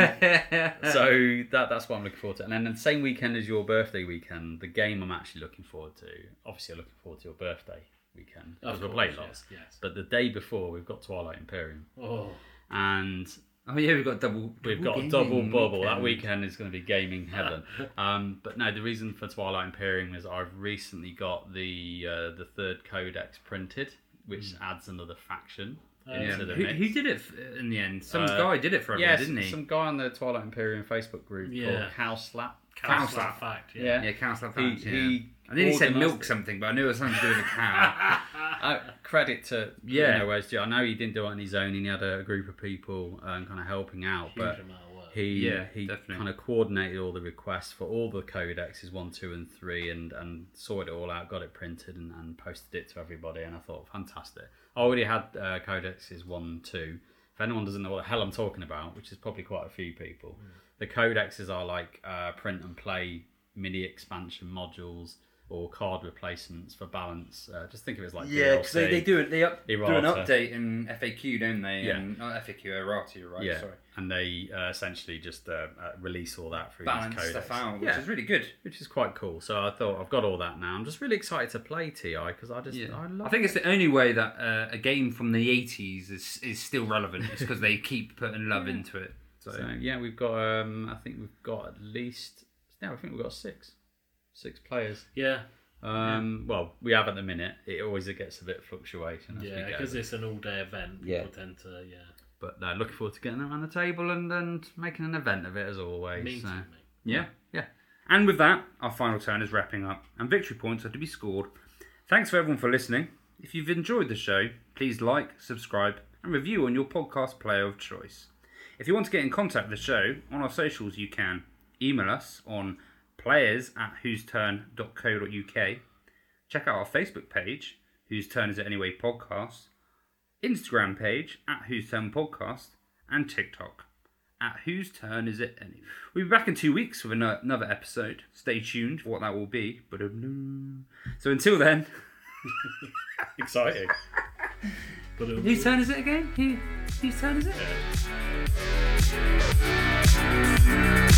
so that that's what I'm looking forward to. And then the same weekend as your birthday weekend, the game I'm actually looking forward to. Obviously, I'm looking forward to your birthday weekend because Of we'll course, play lots. yes, yes. But the day before, we've got Twilight Imperium, Oh, and oh yeah, we've got double. we've got a double bubble. That weekend. weekend is going to be gaming heaven. um, but no, the reason for Twilight Imperium is I've recently got the uh, the third codex printed, which adds another faction Yeah. into the Who, mix. who did it in the end? Some Uh, guy did it for everyone, Yes, didn't he? some guy on the Twilight Imperium Facebook group Yeah. called Cow Slap. council Council. fact. Yeah. Yeah. Yeah, Council of He- yeah. he I nearly said milk something, but I knew it was something to do with a cow. Uh, credit to Yeah. you know, whereas I know he didn't do it on his own. He had a group of people um, kind of helping out, Huge but of work. he Yeah, he definitely. kind of coordinated all the requests for all the codexes one, two, and three, and and sorted it all out, got it printed, and, and posted it to everybody. And I thought fantastic. I already had uh, codexes one, two. If anyone doesn't know what the hell I'm talking about, which is probably quite a few people, the codexes are like uh, print and play mini expansion modules or card replacements for balance. Uh, just think of it as like yeah, because they, they do it. They up, do an update in FAQ, don't they? Yeah. And, not FAQ, errata, you're right. yeah, Sorry. and they uh, essentially just uh, uh, release all that through Balance these codecs. stuff out, which Yeah. is really good. which is quite cool. So I thought I've got all that now. I'm just really excited to play TI because I just Yeah. I love. I think it's the only way that uh, a game from the 80s is, is still relevant. It's because they keep putting love into it. So, so yeah, we've got um I think we've got at least now I think we've got six, six players. Yeah. Um, Well, we have at the minute. It always gets a bit of fluctuation. As Yeah, because it's an all-day event. Yeah. People tend to, yeah. But no, looking forward to getting them on the table and, and making an event of it as always. Me so. too, mate. Yeah, yeah. And with that, our final turn is wrapping up, and victory points are to be scored. Thanks for everyone for listening. If you've enjoyed the show, please like, subscribe, and review on your podcast player of choice. If you want to get in contact with the show on our socials, you can email us on players at whoseturn.co.uk. Check out our Facebook page, Whose Turn Is It Anyway Podcast, Instagram page at Whose Turn Podcast, and TikTok at Whose Turn Is It Anyway. We'll be back in two weeks with another episode. Stay tuned for what that will be. Ba-dum-dum. So until then, Exciting. But it'll whose turn is it again? Who, whose turn is it? Thank